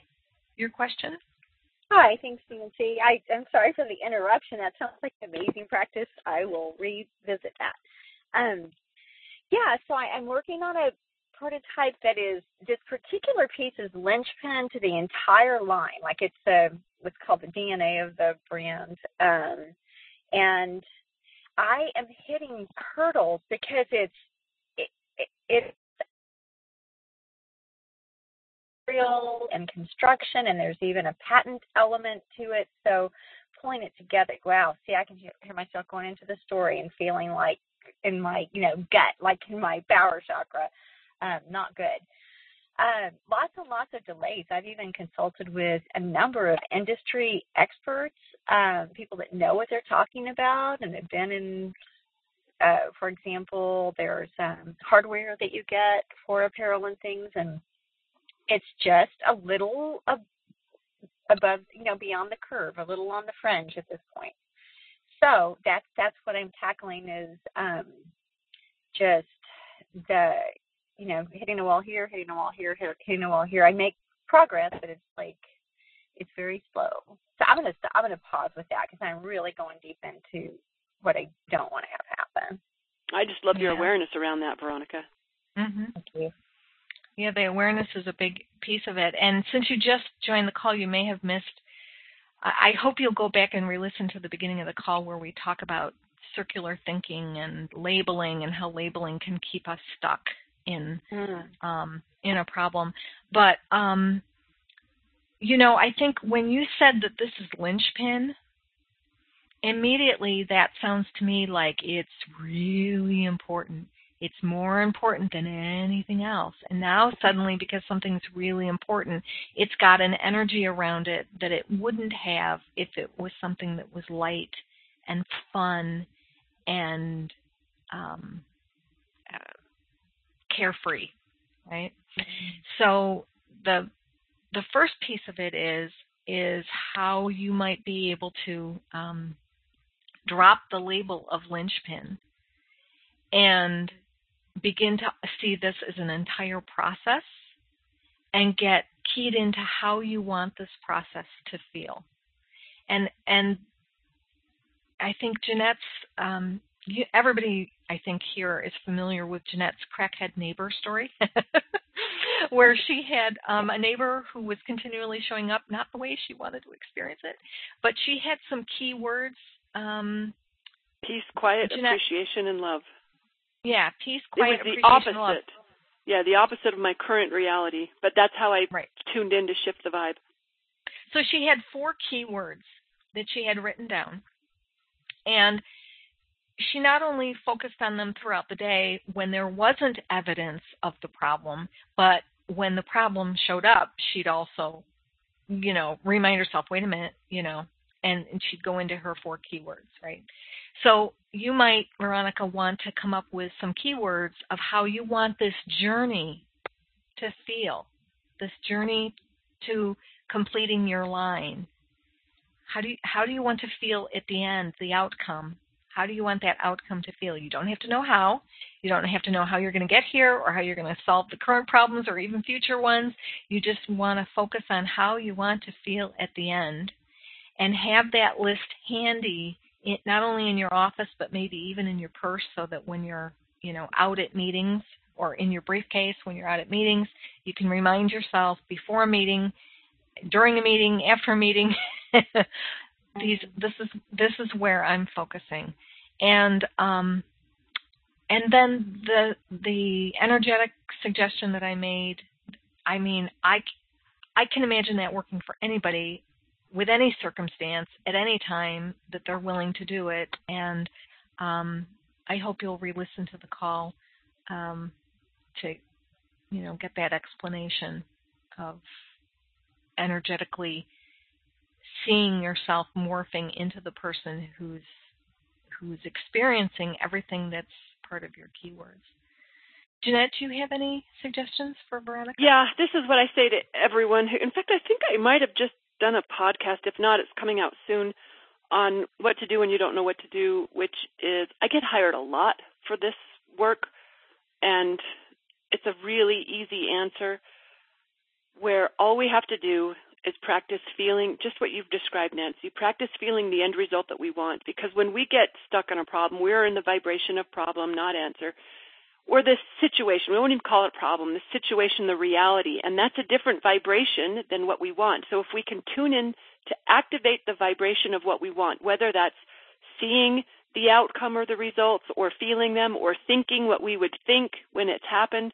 your question? Hi, thanks, Nancy. I, I'm sorry for the interruption. That sounds like amazing practice. I will revisit that. Um, yeah, so I, I'm working on a prototype that is this particular piece is linchpin to the entire line. Like it's the what's called the DNA of the brand. Um, and I am hitting hurdles because it's it, it, it's material and construction, and there's even a patent element to it. So pulling it together, wow, see, I can hear, hear myself going into the story and feeling like in my, you know, gut, like in my power chakra, um, not good. Um, lots and lots of delays. I've even consulted with a number of industry experts, um, people that know what they're talking about and have been in uh, for example, there's um, hardware that you get for apparel and things, and it's just a little ab- above, you know, beyond the curve, a little on the fringe at this point. So that's that's what I'm tackling is um, just the, you know, hitting a wall here, hitting a wall here, hitting a wall here. I make progress, but it's like it's very slow. So I'm gonna I'm gonna pause with that because I'm really going deep into what I don't want to have happen. I just love your Yeah. awareness around that, Veronica. Mm-hmm. Thank you. Yeah, the awareness is a big piece of it. And since you just joined the call, you may have missed. I I hope you'll go back and re-listen to the beginning of the call where we talk about circular thinking and labeling and how labeling can keep us stuck in Mm. um, in a problem. But um, you know, I think when you said that this is linchpin, immediately that sounds to me like it's really important. It's more important than anything else. And now suddenly, because something's really important, it's got an energy around it that it wouldn't have if it was something that was light and fun and um, uh, carefree, right? So the the first piece of it is is how you might be able to um, drop the label of linchpin and begin to see this as an entire process and get keyed into how you want this process to feel. And and I think Jeanette's um, you, everybody I think here is familiar with Jeanette's crackhead neighbor story. where she had um, a neighbor who was continually showing up, not the way she wanted to experience it, but she had some key words. Um, peace, quiet, Jeanette, appreciation, and love. Yeah, peace, quiet, it was the opposite. Love. Yeah, the opposite of my current reality, but that's how I right. tuned in to shift the vibe. So she had four key words that she had written down, and she not only focused on them throughout the day when there wasn't evidence of the problem, but when the problem showed up, she'd also, you know, remind herself, wait a minute, you know, and, and she'd go into her four keywords, right? So you might, Veronica, want to come up with some keywords of how you want this journey to feel, this journey to completing your line. How do you, how do you want to feel at the end, the outcome? How do you want that outcome to feel? You don't have to know how. You don't have to know how you're going to get here or how you're going to solve the current problems or even future ones. You just want to focus on how you want to feel at the end and have that list handy not only in your office but maybe even in your purse so that when you're, you know, out at meetings or in your briefcase when you're out at meetings, you can remind yourself before a meeting, during a meeting, after a meeting these this is this is where I'm focusing, and um, and then the the energetic suggestion that I made. I mean, I I can imagine that working for anybody with any circumstance at any time that they're willing to do it, and um, I hope you'll re-listen to the call um, to you know get that explanation of energetically seeing yourself morphing into the person who's who's experiencing everything that's part of your keywords. Jeanette, do you have any suggestions for Veronica? Yeah, this is what I say to everyone who in fact I think I might have just done a podcast. If not, it's coming out soon on what to do when you don't know what to do, which is I get hired a lot for this work and it's a really easy answer where all we have to do is practice feeling just what you've described, Nancy. Practice feeling the end result that we want. Because when we get stuck on a problem, we're in the vibration of problem, not answer. Or this situation, we won't even call it a problem, the situation, the reality. And that's a different vibration than what we want. So if we can tune in to activate the vibration of what we want, whether that's seeing the outcome or the results, or feeling them, or thinking what we would think when it's happened,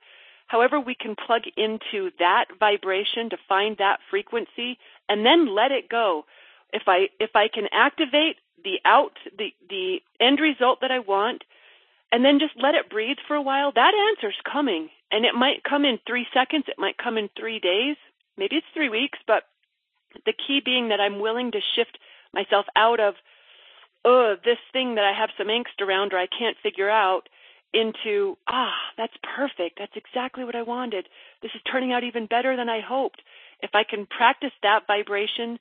however we can plug into that vibration to find that frequency and then let it go if i if i can activate the out the the end result that i want and then just let it breathe for a while that answer's coming and it might come in 3 seconds it might come in 3 days maybe it's 3 weeks but the key being that i'm willing to shift myself out of oh this thing that i have some angst around or i can't figure out into, ah, that's perfect. That's exactly what I wanted. This is turning out even better than I hoped. If I can practice that vibration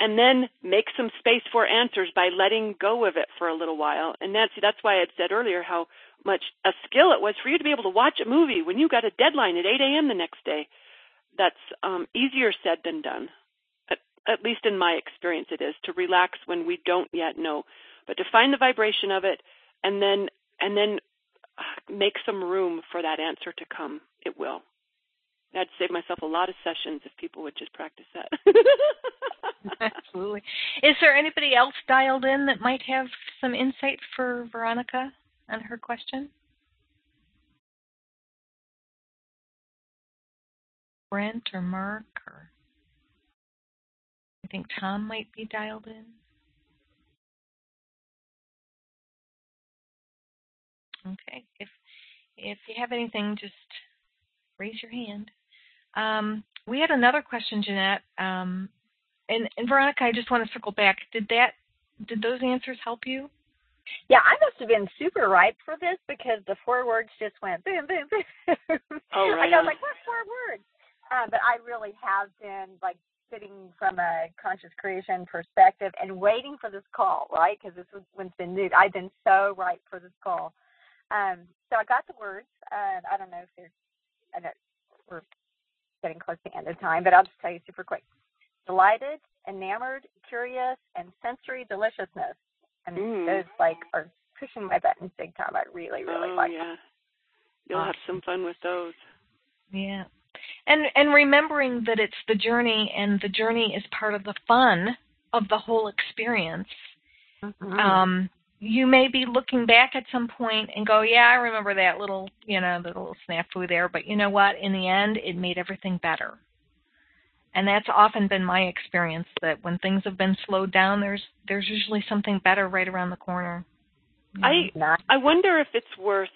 and then make some space for answers by letting go of it for a little while. And Nancy, that's why I had said earlier how much a skill it was for you to be able to watch a movie when you got a deadline at 8 a.m. the next day. That's um, easier said than done. At, at least in my experience, it is to relax when we don't yet know, but to find the vibration of it and then and then make some room for that answer to come. It will. I'd save myself a lot of sessions if people would just practice that. Absolutely. Is there anybody else dialed in that might have some insight for Veronica on her question? Brent or Mark or I think Tom might be dialed in. Okay. If if you have anything, just raise your hand. Um, we had another question, Jeanette. Um, and, and Veronica, I just want to circle back. Did that did those answers help you? Yeah, I must have been super ripe for this because the four words just went boom, boom, boom. Oh, right. I was like, what four words? Uh, but I really have been like sitting from a conscious creation perspective and waiting for this call, right? Because this one's been new. I've been so ripe for this call. Um, so I got the words. Uh, I don't know if there's, I know we're getting close to the end of time, but I'll just tell you super quick. Delighted, enamored, curious, and sensory deliciousness. And mm. those like are pushing my buttons big time. I really, really oh, like yeah. them. You'll have some fun with those. Yeah. And and remembering that it's the journey and the journey is part of the fun of the whole experience. Mhm. Um you may be looking back at some point and go, yeah, I remember that little, you know, the little snafu there, but you know what? In the end, it made everything better. And that's often been my experience that when things have been slowed down, there's there's usually something better right around the corner. You? I I wonder if it's worth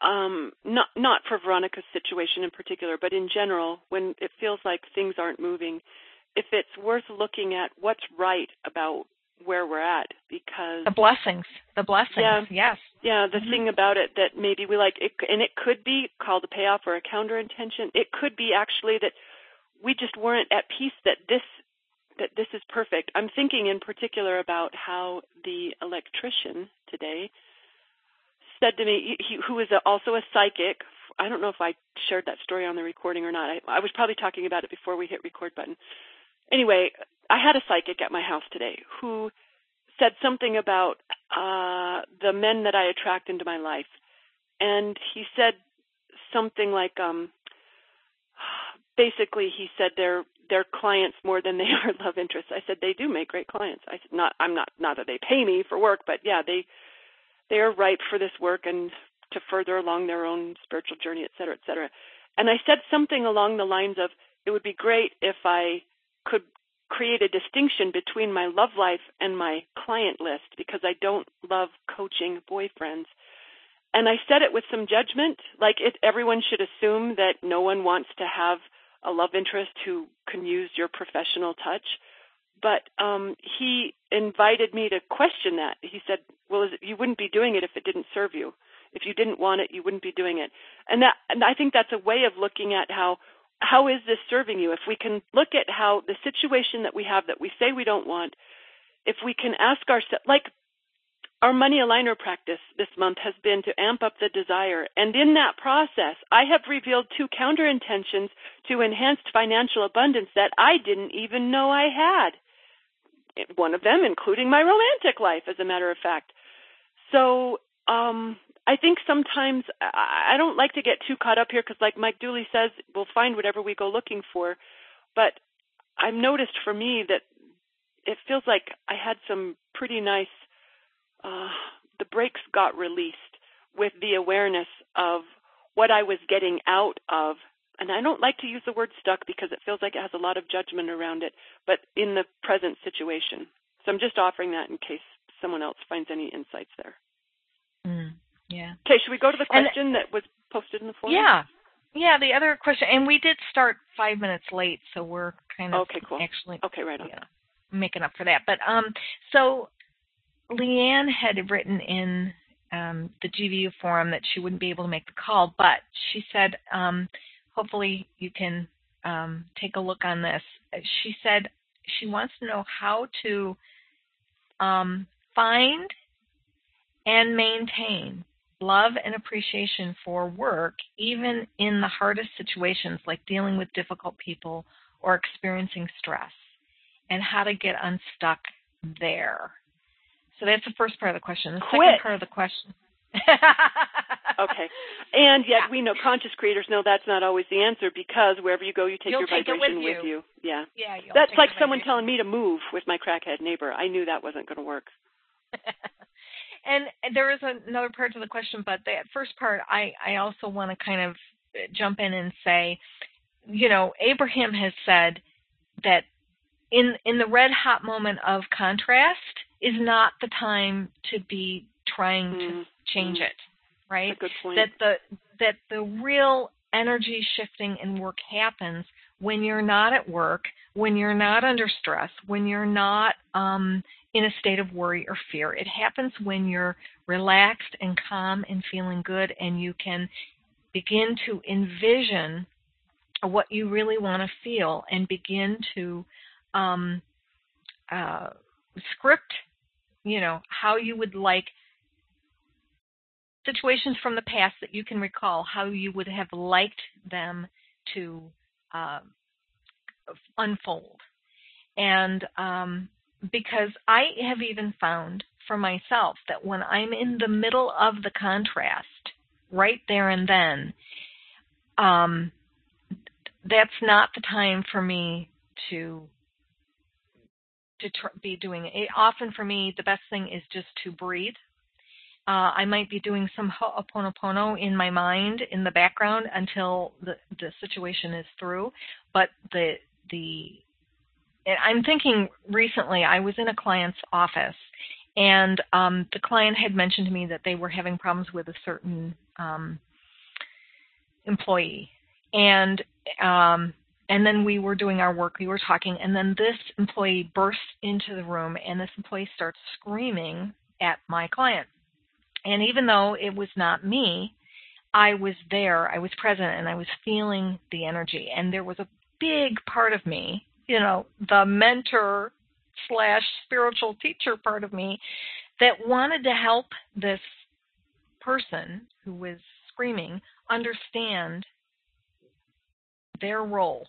um not not for Veronica's situation in particular, but in general when it feels like things aren't moving, if it's worth looking at what's right about where we're at because the blessings, the blessings. Yeah. Yes. yeah, the Mhm. thing about it that maybe we like it and it could be called a payoff or a counter intention. It could be actually that we just weren't at peace that this that this is perfect. I'm thinking in particular about how the electrician today said to me, he, who is a, also a psychic. I don't know if I shared that story on the recording or not. I, I was probably talking about it before we hit record button. Anyway, I had a psychic at my house today who said something about uh, the men that I attract into my life, and he said something like, um, basically, he said they're they're clients more than they are love interests. I said they do make great clients. I said not I'm not not that they pay me for work, but yeah, they they are ripe for this work and to further along their own spiritual journey, et cetera, et cetera. And I said something along the lines of it would be great if I could create a distinction between my love life and my client list because I don't love coaching boyfriends. And I said it with some judgment, like it, everyone should assume that no one wants to have a love interest who can use your professional touch. But um, he invited me to question that. He said, "Well, is it, you wouldn't be doing it if it didn't serve you. If you didn't want it, you wouldn't be doing it." And that, and I think that's a way of looking at how how is this serving you? If we can look at how the situation that we have that we say we don't want, if we can ask ourselves, like our money aligner practice this month has been to amp up the desire. And in that process, I have revealed two counter intentions to enhanced financial abundance that I didn't even know I had. One of them, including my romantic life, as a matter of fact. So, um, I think sometimes I don't like to get too caught up here because, like Mike Dooley says, we'll find whatever we go looking for. But I've noticed for me that it feels like I had some pretty nice uh, the brakes got released with the awareness of what I was getting out of. And I don't like to use the word stuck because it feels like it has a lot of judgment around it, but in the present situation. So I'm just offering that in case someone else finds any insights there. Mm, yeah. Okay, should we go to the And- question that was posted in the forum? Yeah. Yeah, the other question, and we did start five minutes late, so we're kind of Okay, cool. actually Okay, right on. yeah, making up for that. But um, so Leanne had written in um, the GVU forum that she wouldn't be able to make the call, but she said, um, hopefully you can um, take a look on this. She said she wants to know how to um, find and maintain love and appreciation for work, even in the hardest situations like dealing with difficult people or experiencing stress, and how to get unstuck there. So that's the first part of the question. The Quit. second part of the question. Okay. And yet Yeah. we know conscious creators know that's not always the answer because wherever you go, you take You'll your take vibration with you. Yeah. Yeah, you'll That's like someone vibration. telling me to move with my crackhead neighbor. I knew that wasn't going to work. and there is another part to the question, but that first part, I, I also want to kind of uh, jump in and say, you know, Abraham has said that in in the red hot moment of contrast is not the time to be trying to Mm, change mm. it, right? That's a good point. that the that the real energy shifting in work happens when you're not at work, when you're not under stress, when you're not um, in a state of worry or fear. It happens when you're relaxed and calm and feeling good, and you can begin to envision what you really want to feel and begin to um, uh, script, you know, how you would like situations from the past that you can recall how you would have liked them to uh, unfold. And um, because I have even found for myself that when I'm in the middle of the contrast, right there and then, um, that's not the time for me to to tr- be doing it. Often for me, the best thing is just to breathe. Uh, I might be doing some ho'oponopono in my mind in the background until the the situation is through. But the the I'm thinking recently I was in a client's office and um, the client had mentioned to me that they were having problems with a certain um, employee and um, and then we were doing our work, we were talking, and then this employee bursts into the room, and this employee starts screaming at my client. And even though it was not me, I was there, I was present, and I was feeling the energy. And there was a big part of me, you know, the mentor slash spiritual teacher part of me, that wanted to help this person who was screaming understand their role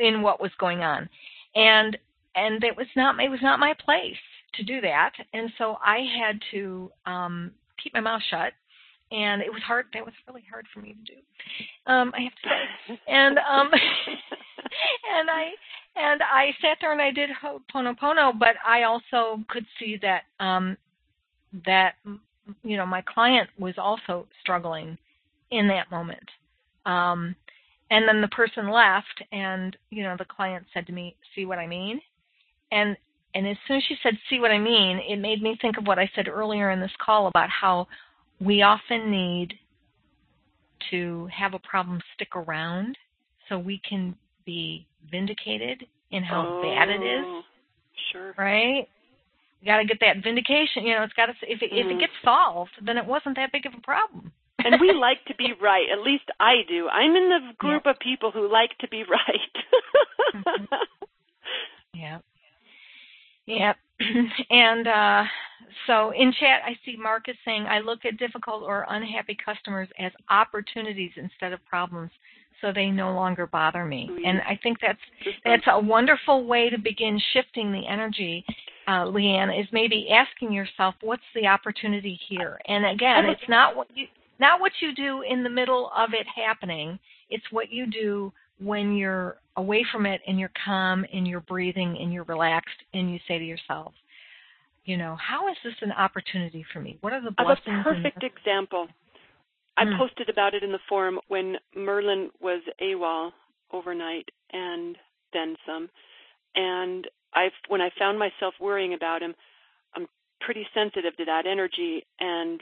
in what was going on. And and it was not it was not my place to do that. And so I had to um keep my mouth shut and it was hard that was really hard for me to do. Um I have to say. And um and I and I sat there and I did Ho'oponopono, but I also could see that um that you know my client was also struggling in that moment. Um and then the person left, and you know the client said to me, "See what I mean?" And and as soon as she said, "See what I mean," it made me think of what I said earlier in this call about how we often need to have a problem stick around so we can be vindicated in how oh, bad it is. Oh, Sure. Right? You got to get that vindication. You know, it's got to. If it, mm. if it Mm-hmm. gets solved, then it wasn't that big of a problem and we like to be right. At least I do. I'm in the group yeah. of people who like to be right. mm-hmm. Yeah. Yeah. and uh, so in chat, I see Marcus saying, I look at difficult or unhappy customers as opportunities instead of problems so they no longer bother me. And I think that's that's a wonderful way to begin shifting the energy uh, Leanne, is maybe asking yourself, what's the opportunity here? And again, it's not what you not what you do in the middle of it happening. It's what you do when you're away from it and you're calm and you're breathing and you're relaxed and you say to yourself, you know, how is this an opportunity for me? What are the blessings? I have a perfect example. I Mm. posted about it in the forum when Merlin was AWOL overnight and then some. And I, when I found myself worrying about him, I'm pretty sensitive to that energy and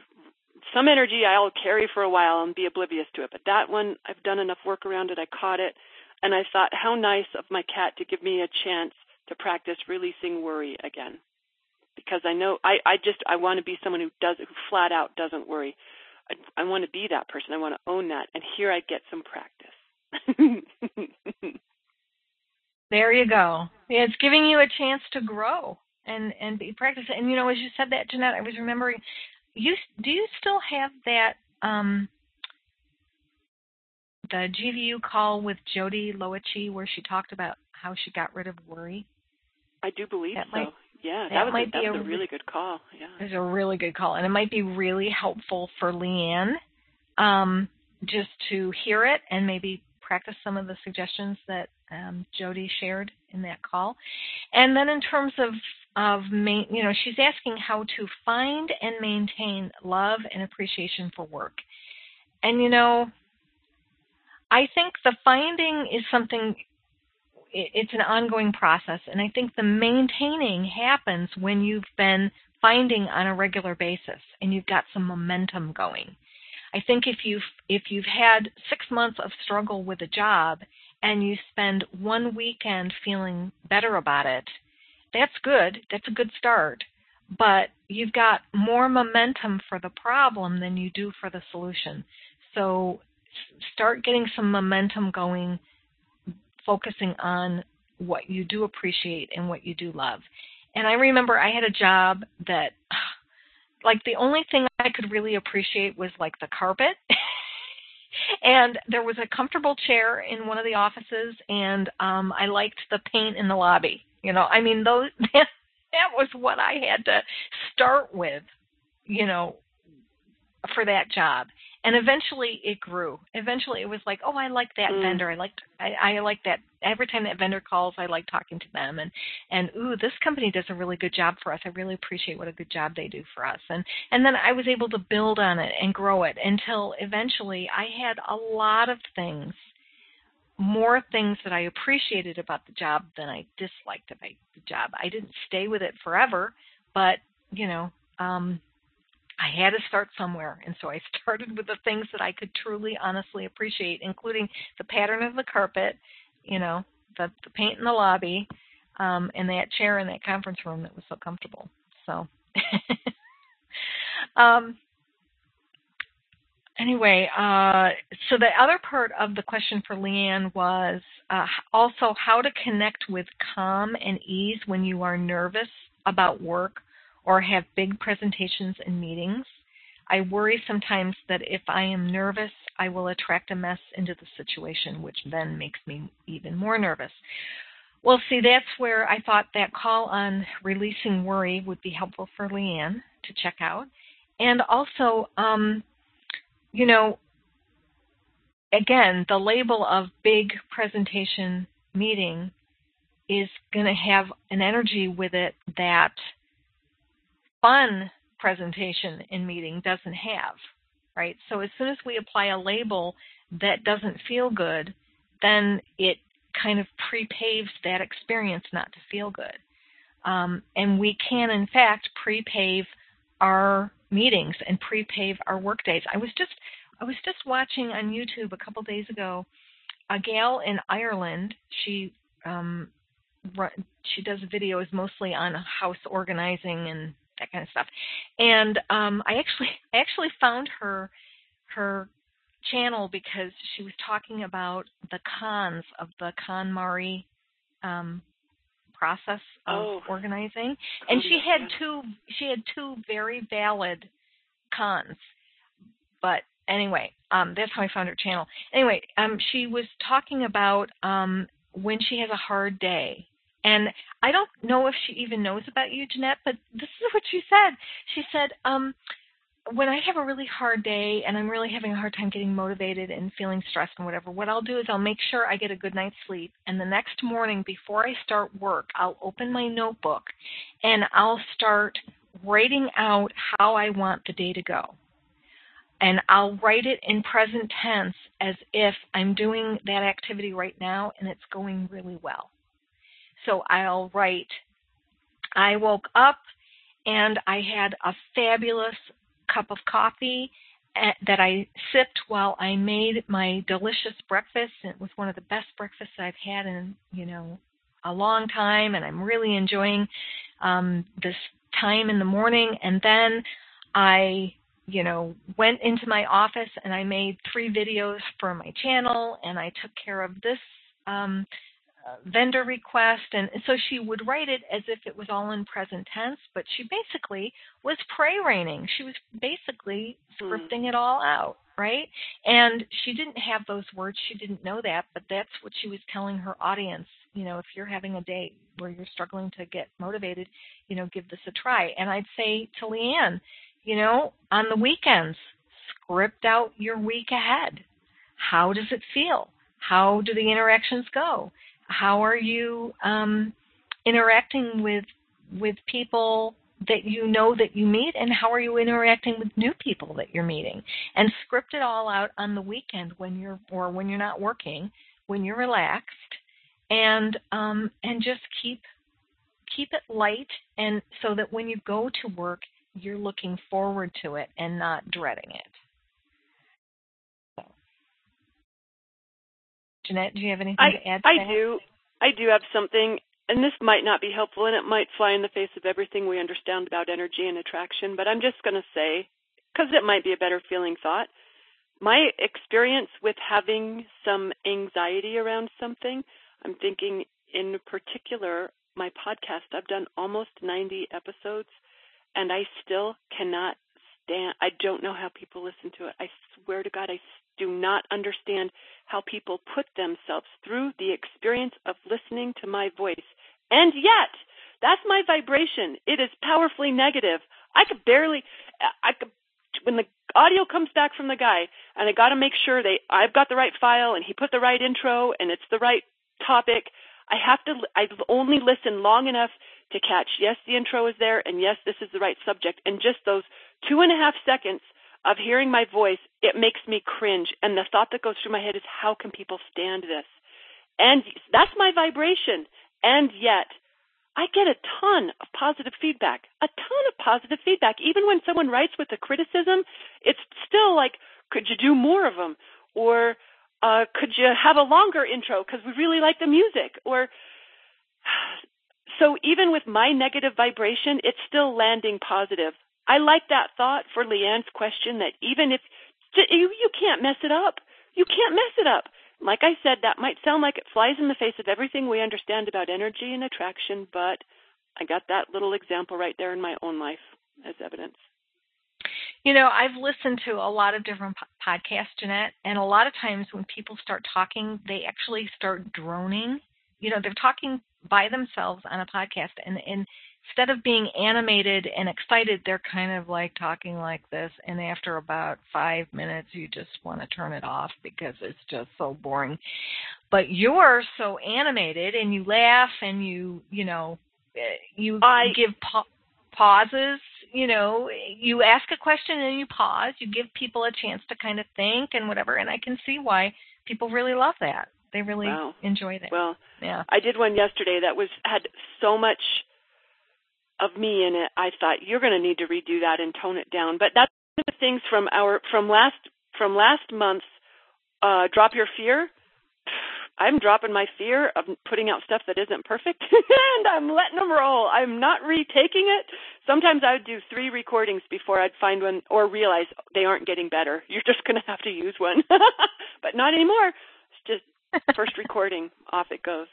some energy I'll carry for a while and be oblivious to it. But that one, I've done enough work around it. I caught it, and I thought, how nice of my cat to give me a chance to practice releasing worry again. Because I know I, I just I want to be someone who does who flat out doesn't worry. I, I want to be that person. I want to own that, and here I get some practice. there you go. Yeah, it's giving you a chance to grow and and be practice. And you know, as you said that, Jeanette, I was remembering you do you still have that um the GVU call with Jody Loichi where she talked about how she got rid of worry? I do believe that so. Might, yeah, that, that, was, might a, that be was a, a really good call. Yeah, it was a really good call, and it might be really helpful for Leanne um, just to hear it and maybe practice some of the suggestions that um, Jody shared in that call. And then in terms of of main, you know, she's asking how to find and maintain love and appreciation for work. And you know, I think the finding is something it's an ongoing process and I think the maintaining happens when you've been finding on a regular basis and you've got some momentum going. I think if you've if you've had 6 months of struggle with a job and you spend one weekend feeling better about it, that's good. That's a good start. But you've got more momentum for the problem than you do for the solution. So start getting some momentum going, focusing on what you do appreciate and what you do love. And I remember I had a job that, like, the only thing I could really appreciate was like the carpet. and there was a comfortable chair in one of the offices, and um, I liked the paint in the lobby. You know, I mean, those that, that was what I had to start with, you know, for that job. and eventually it grew. Eventually it was like, oh, I like that Mm. vendor. I like I, I like that. Every time that vendor calls, I like talking to them. And and ooh, this company does a really good job for us. I really appreciate what a good job they do for us. And and then I was able to build on it and grow it until eventually I had a lot of things more things that I appreciated about the job than I disliked about the job. I didn't stay with it forever, but you know, um, I had to start somewhere, and so I started with the things that I could truly, honestly appreciate, including the pattern of the carpet, you know, the, the paint in the lobby, um, and that chair in that conference room that was so comfortable. So, um, anyway, uh, so the other part of the question for Leanne was uh, also how to connect with calm and ease when you are nervous about work or have big presentations and meetings. I worry sometimes that if I am nervous, I will attract a mess into the situation, which then makes me even more nervous. Well, see, that's where I thought that call on releasing worry would be helpful for Leanne to check out. And also, um, you know, again, the label of big presentation meeting is going to have an energy with it that fun presentation in meeting doesn't have, right? So as soon as we apply a label that doesn't feel good, then it kind of prepaves that experience not to feel good. Um, and we can, in fact, prepave our meetings and prepave our work days. I was just I was just watching on YouTube a couple days ago a gal in Ireland. She um, she does videos mostly on house organizing and that kind of stuff. And um, I actually I actually found her her channel because she was talking about the cons of the KonMari um, process of Oh. organizing, and she had yeah. two she had two very valid cons. But anyway, um, that's how I found her channel. Anyway, um, she was talking about um, when she has a hard day. And I don't know if she even knows about you, Jeanette, but this is what she said. She said, um, when I have a really hard day and I'm really having a hard time getting motivated and feeling stressed and whatever, what I'll do is I'll make sure I get a good night's sleep. And the next morning, before I start work, I'll open my notebook and I'll start writing out how I want the day to go. And I'll write it in present tense as if I'm doing that activity right now and it's going really well. So I'll write, I woke up and I had a fabulous cup of coffee eh, that I sipped while I made my delicious breakfast. It was one of the best breakfasts I've had in, you know, a long time and I'm really enjoying um, this time in the morning. And then I, you know, went into my office and I made three videos for my channel and I took care of this um, uh, vendor request. And so she would write it as if it was all in present tense, but she basically was pray raining. She was basically Hmm. scripting it all out, right? And she didn't have those words. She didn't know that, but that's what she was telling her audience. You know, if you're having a day where you're struggling to get motivated, you know, give this a try. And I'd say to Leanne, you know, on the weekends, script out your week ahead. How does it feel? How do the interactions go? How are you um, interacting with with people that you know that you meet, and how are you interacting with new people that you're meeting? And script it all out on the weekend when you're or when you're not working, when you're relaxed, and um, and just keep keep it light, and so that when you go to work, you're looking forward to it and not dreading it. So. Jeanette, do you have anything I to add to I that? do. I do have something, and this might not be helpful, and it might fly in the face of everything we understand about energy and attraction. But I'm just going to say, because it might be a better feeling thought, my experience with having some anxiety around something, I'm thinking in particular my podcast. I've done almost 90 episodes, and I still cannot stand. I don't know how people listen to it. I swear to God, I do not understand how people put themselves through the experience of listening to my voice. And yet, that's my vibration. It is powerfully negative. I could barely, I could, when the audio comes back from the guy, and I got to make sure they I've got the right file and he put the right intro and it's the right topic. I have to I only listen long enough to catch yes the intro is there and yes this is the right subject and just those two and a half seconds of hearing my voice it makes me cringe and the thought that goes through my head is how can people stand this and that's my vibration and yet I get a ton of positive feedback, a ton of positive feedback. Even when someone writes with a criticism, it's still like, could you do more of them? Or uh, could you have a longer intro because we really like the music? Or so even with my negative vibration, it's still landing positive. I like that thought for Leanne's question that even if you, you can't mess it up, you can't mess it up like I said, that might sound like it flies in the face of everything we understand about energy and attraction, but I got that little example right there in my own life as evidence. You know, I've listened to a lot of different podcasts, Jeanette, and a lot of times when people start talking, they actually start droning. You know, they're talking by themselves on a podcast, and, and instead of being animated and excited, they're kind of like talking like this. And after about five minutes, you just want to turn it off because it's just so boring. But you're so animated and you laugh and you, you know, eh, you I, give pa- pauses. You know, you ask a question and you pause. You give people a chance to kind of think and whatever. And I can see why people really love that. They really wow. enjoy that. Well, yeah. I did one yesterday that was had so much of me in it, I thought you're going to need to redo that and tone it down. But that's one of the things from our from last from last month's uh, drop your fear. I'm dropping my fear of putting out stuff that isn't perfect, and I'm letting them roll. I'm not retaking it. Sometimes I would do three recordings before I'd find one or realize they aren't getting better. You're just going to have to use one, but not anymore. It's just first recording, off it goes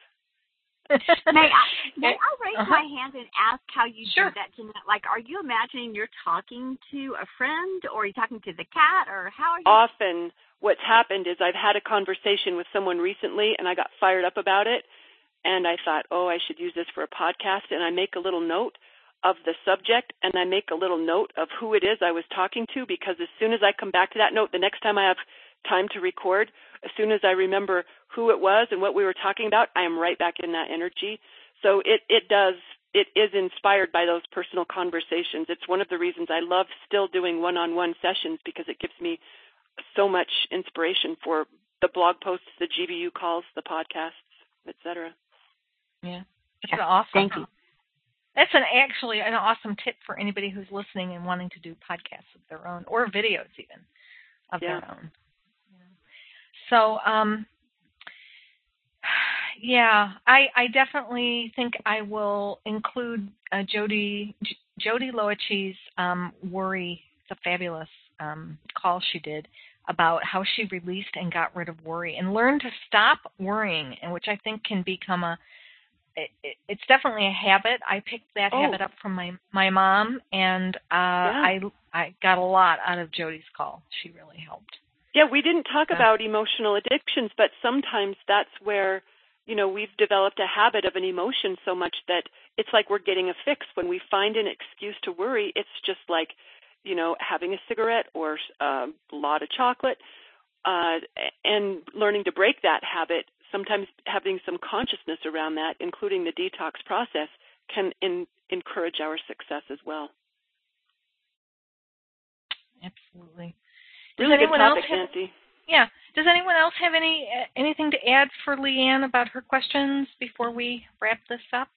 may I, may I raise uh-huh. my hand and ask how you sure. do that, Jeanette? Like, are you imagining you're talking to a friend, or are you talking to the cat, or how are you? Often, what's happened is I've had a conversation with someone recently, and I got fired up about it, and I thought, oh, I should use this for a podcast, and I make a little note of the subject, and I make a little note of who it is I was talking to, because as soon as I come back to that note, the next time I have time to record, as soon as I remember who it was and what we were talking about, I am right back in that energy. So it, it does, it is inspired by those personal conversations. It's one of the reasons I love still doing one on one sessions because it gives me so much inspiration for the blog posts, the GVU calls, the podcasts, etc. Yeah. That's awesome. Thank you. That's an actually an awesome tip for anybody who's listening and wanting to do podcasts of their own or videos even of yeah. their own. So, um, yeah, I, I definitely think I will include uh, Jody J- Jody Loichi's um, worry. It's a fabulous um, call she did about how she released and got rid of worry and learned to stop worrying, and which I think can become a it, it, it's definitely a habit. I picked that oh. habit up from my my mom, and uh, yeah. I I got a lot out of Jody's call. She really helped. Yeah, we didn't talk about emotional addictions, but sometimes that's where, you know, we've developed a habit of an emotion so much that it's like we're getting a fix. When we find an excuse to worry, it's just like, you know, having a cigarette or uh, a lot of chocolate, uh, and learning to break that habit. Sometimes having some consciousness around that, including the detox process, can in, encourage our success as well. Absolutely. Really Does anyone good topic, else have, Nancy. Yeah. Does anyone else have any uh, anything to add for Leanne about her questions before we wrap this up?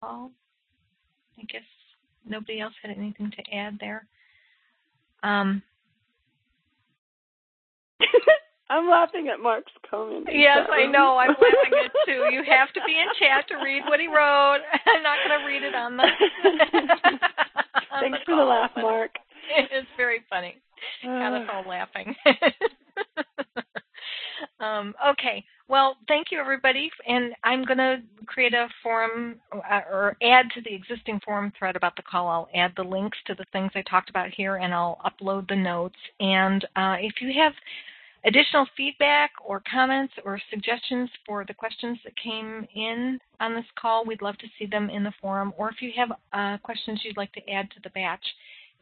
Paul, I guess nobody else had anything to add there. Um, I'm laughing at Mark's comment. Yes, I know. I'm laughing at it too. You have to be in chat to read what he wrote. I'm not going to read it on the. Thanks for the laugh, Mark. It's very funny. Got us all laughing. um, okay. Well, thank you, everybody. And I'm going to create a forum uh, or add to the existing forum thread about the call. I'll add the links to the things I talked about here and I'll upload the notes. And uh, if you have additional feedback or comments or suggestions for the questions that came in on this call, we'd love to see them in the forum. Or if you have uh, questions you'd like to add to the batch,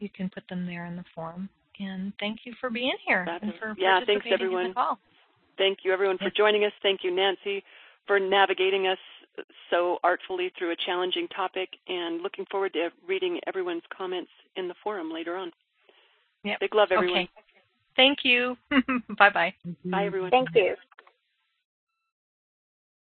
you can put them there in the forum. And thank you for being here and for yeah, participating thanks everyone. in the call. Thank you everyone for joining us. Thank you Nancy for navigating us so artfully through a challenging topic and looking forward to reading everyone's comments in the forum later on. Yep. Big love everyone. Okay. Thank you. Bye-bye. Bye everyone. Thank you.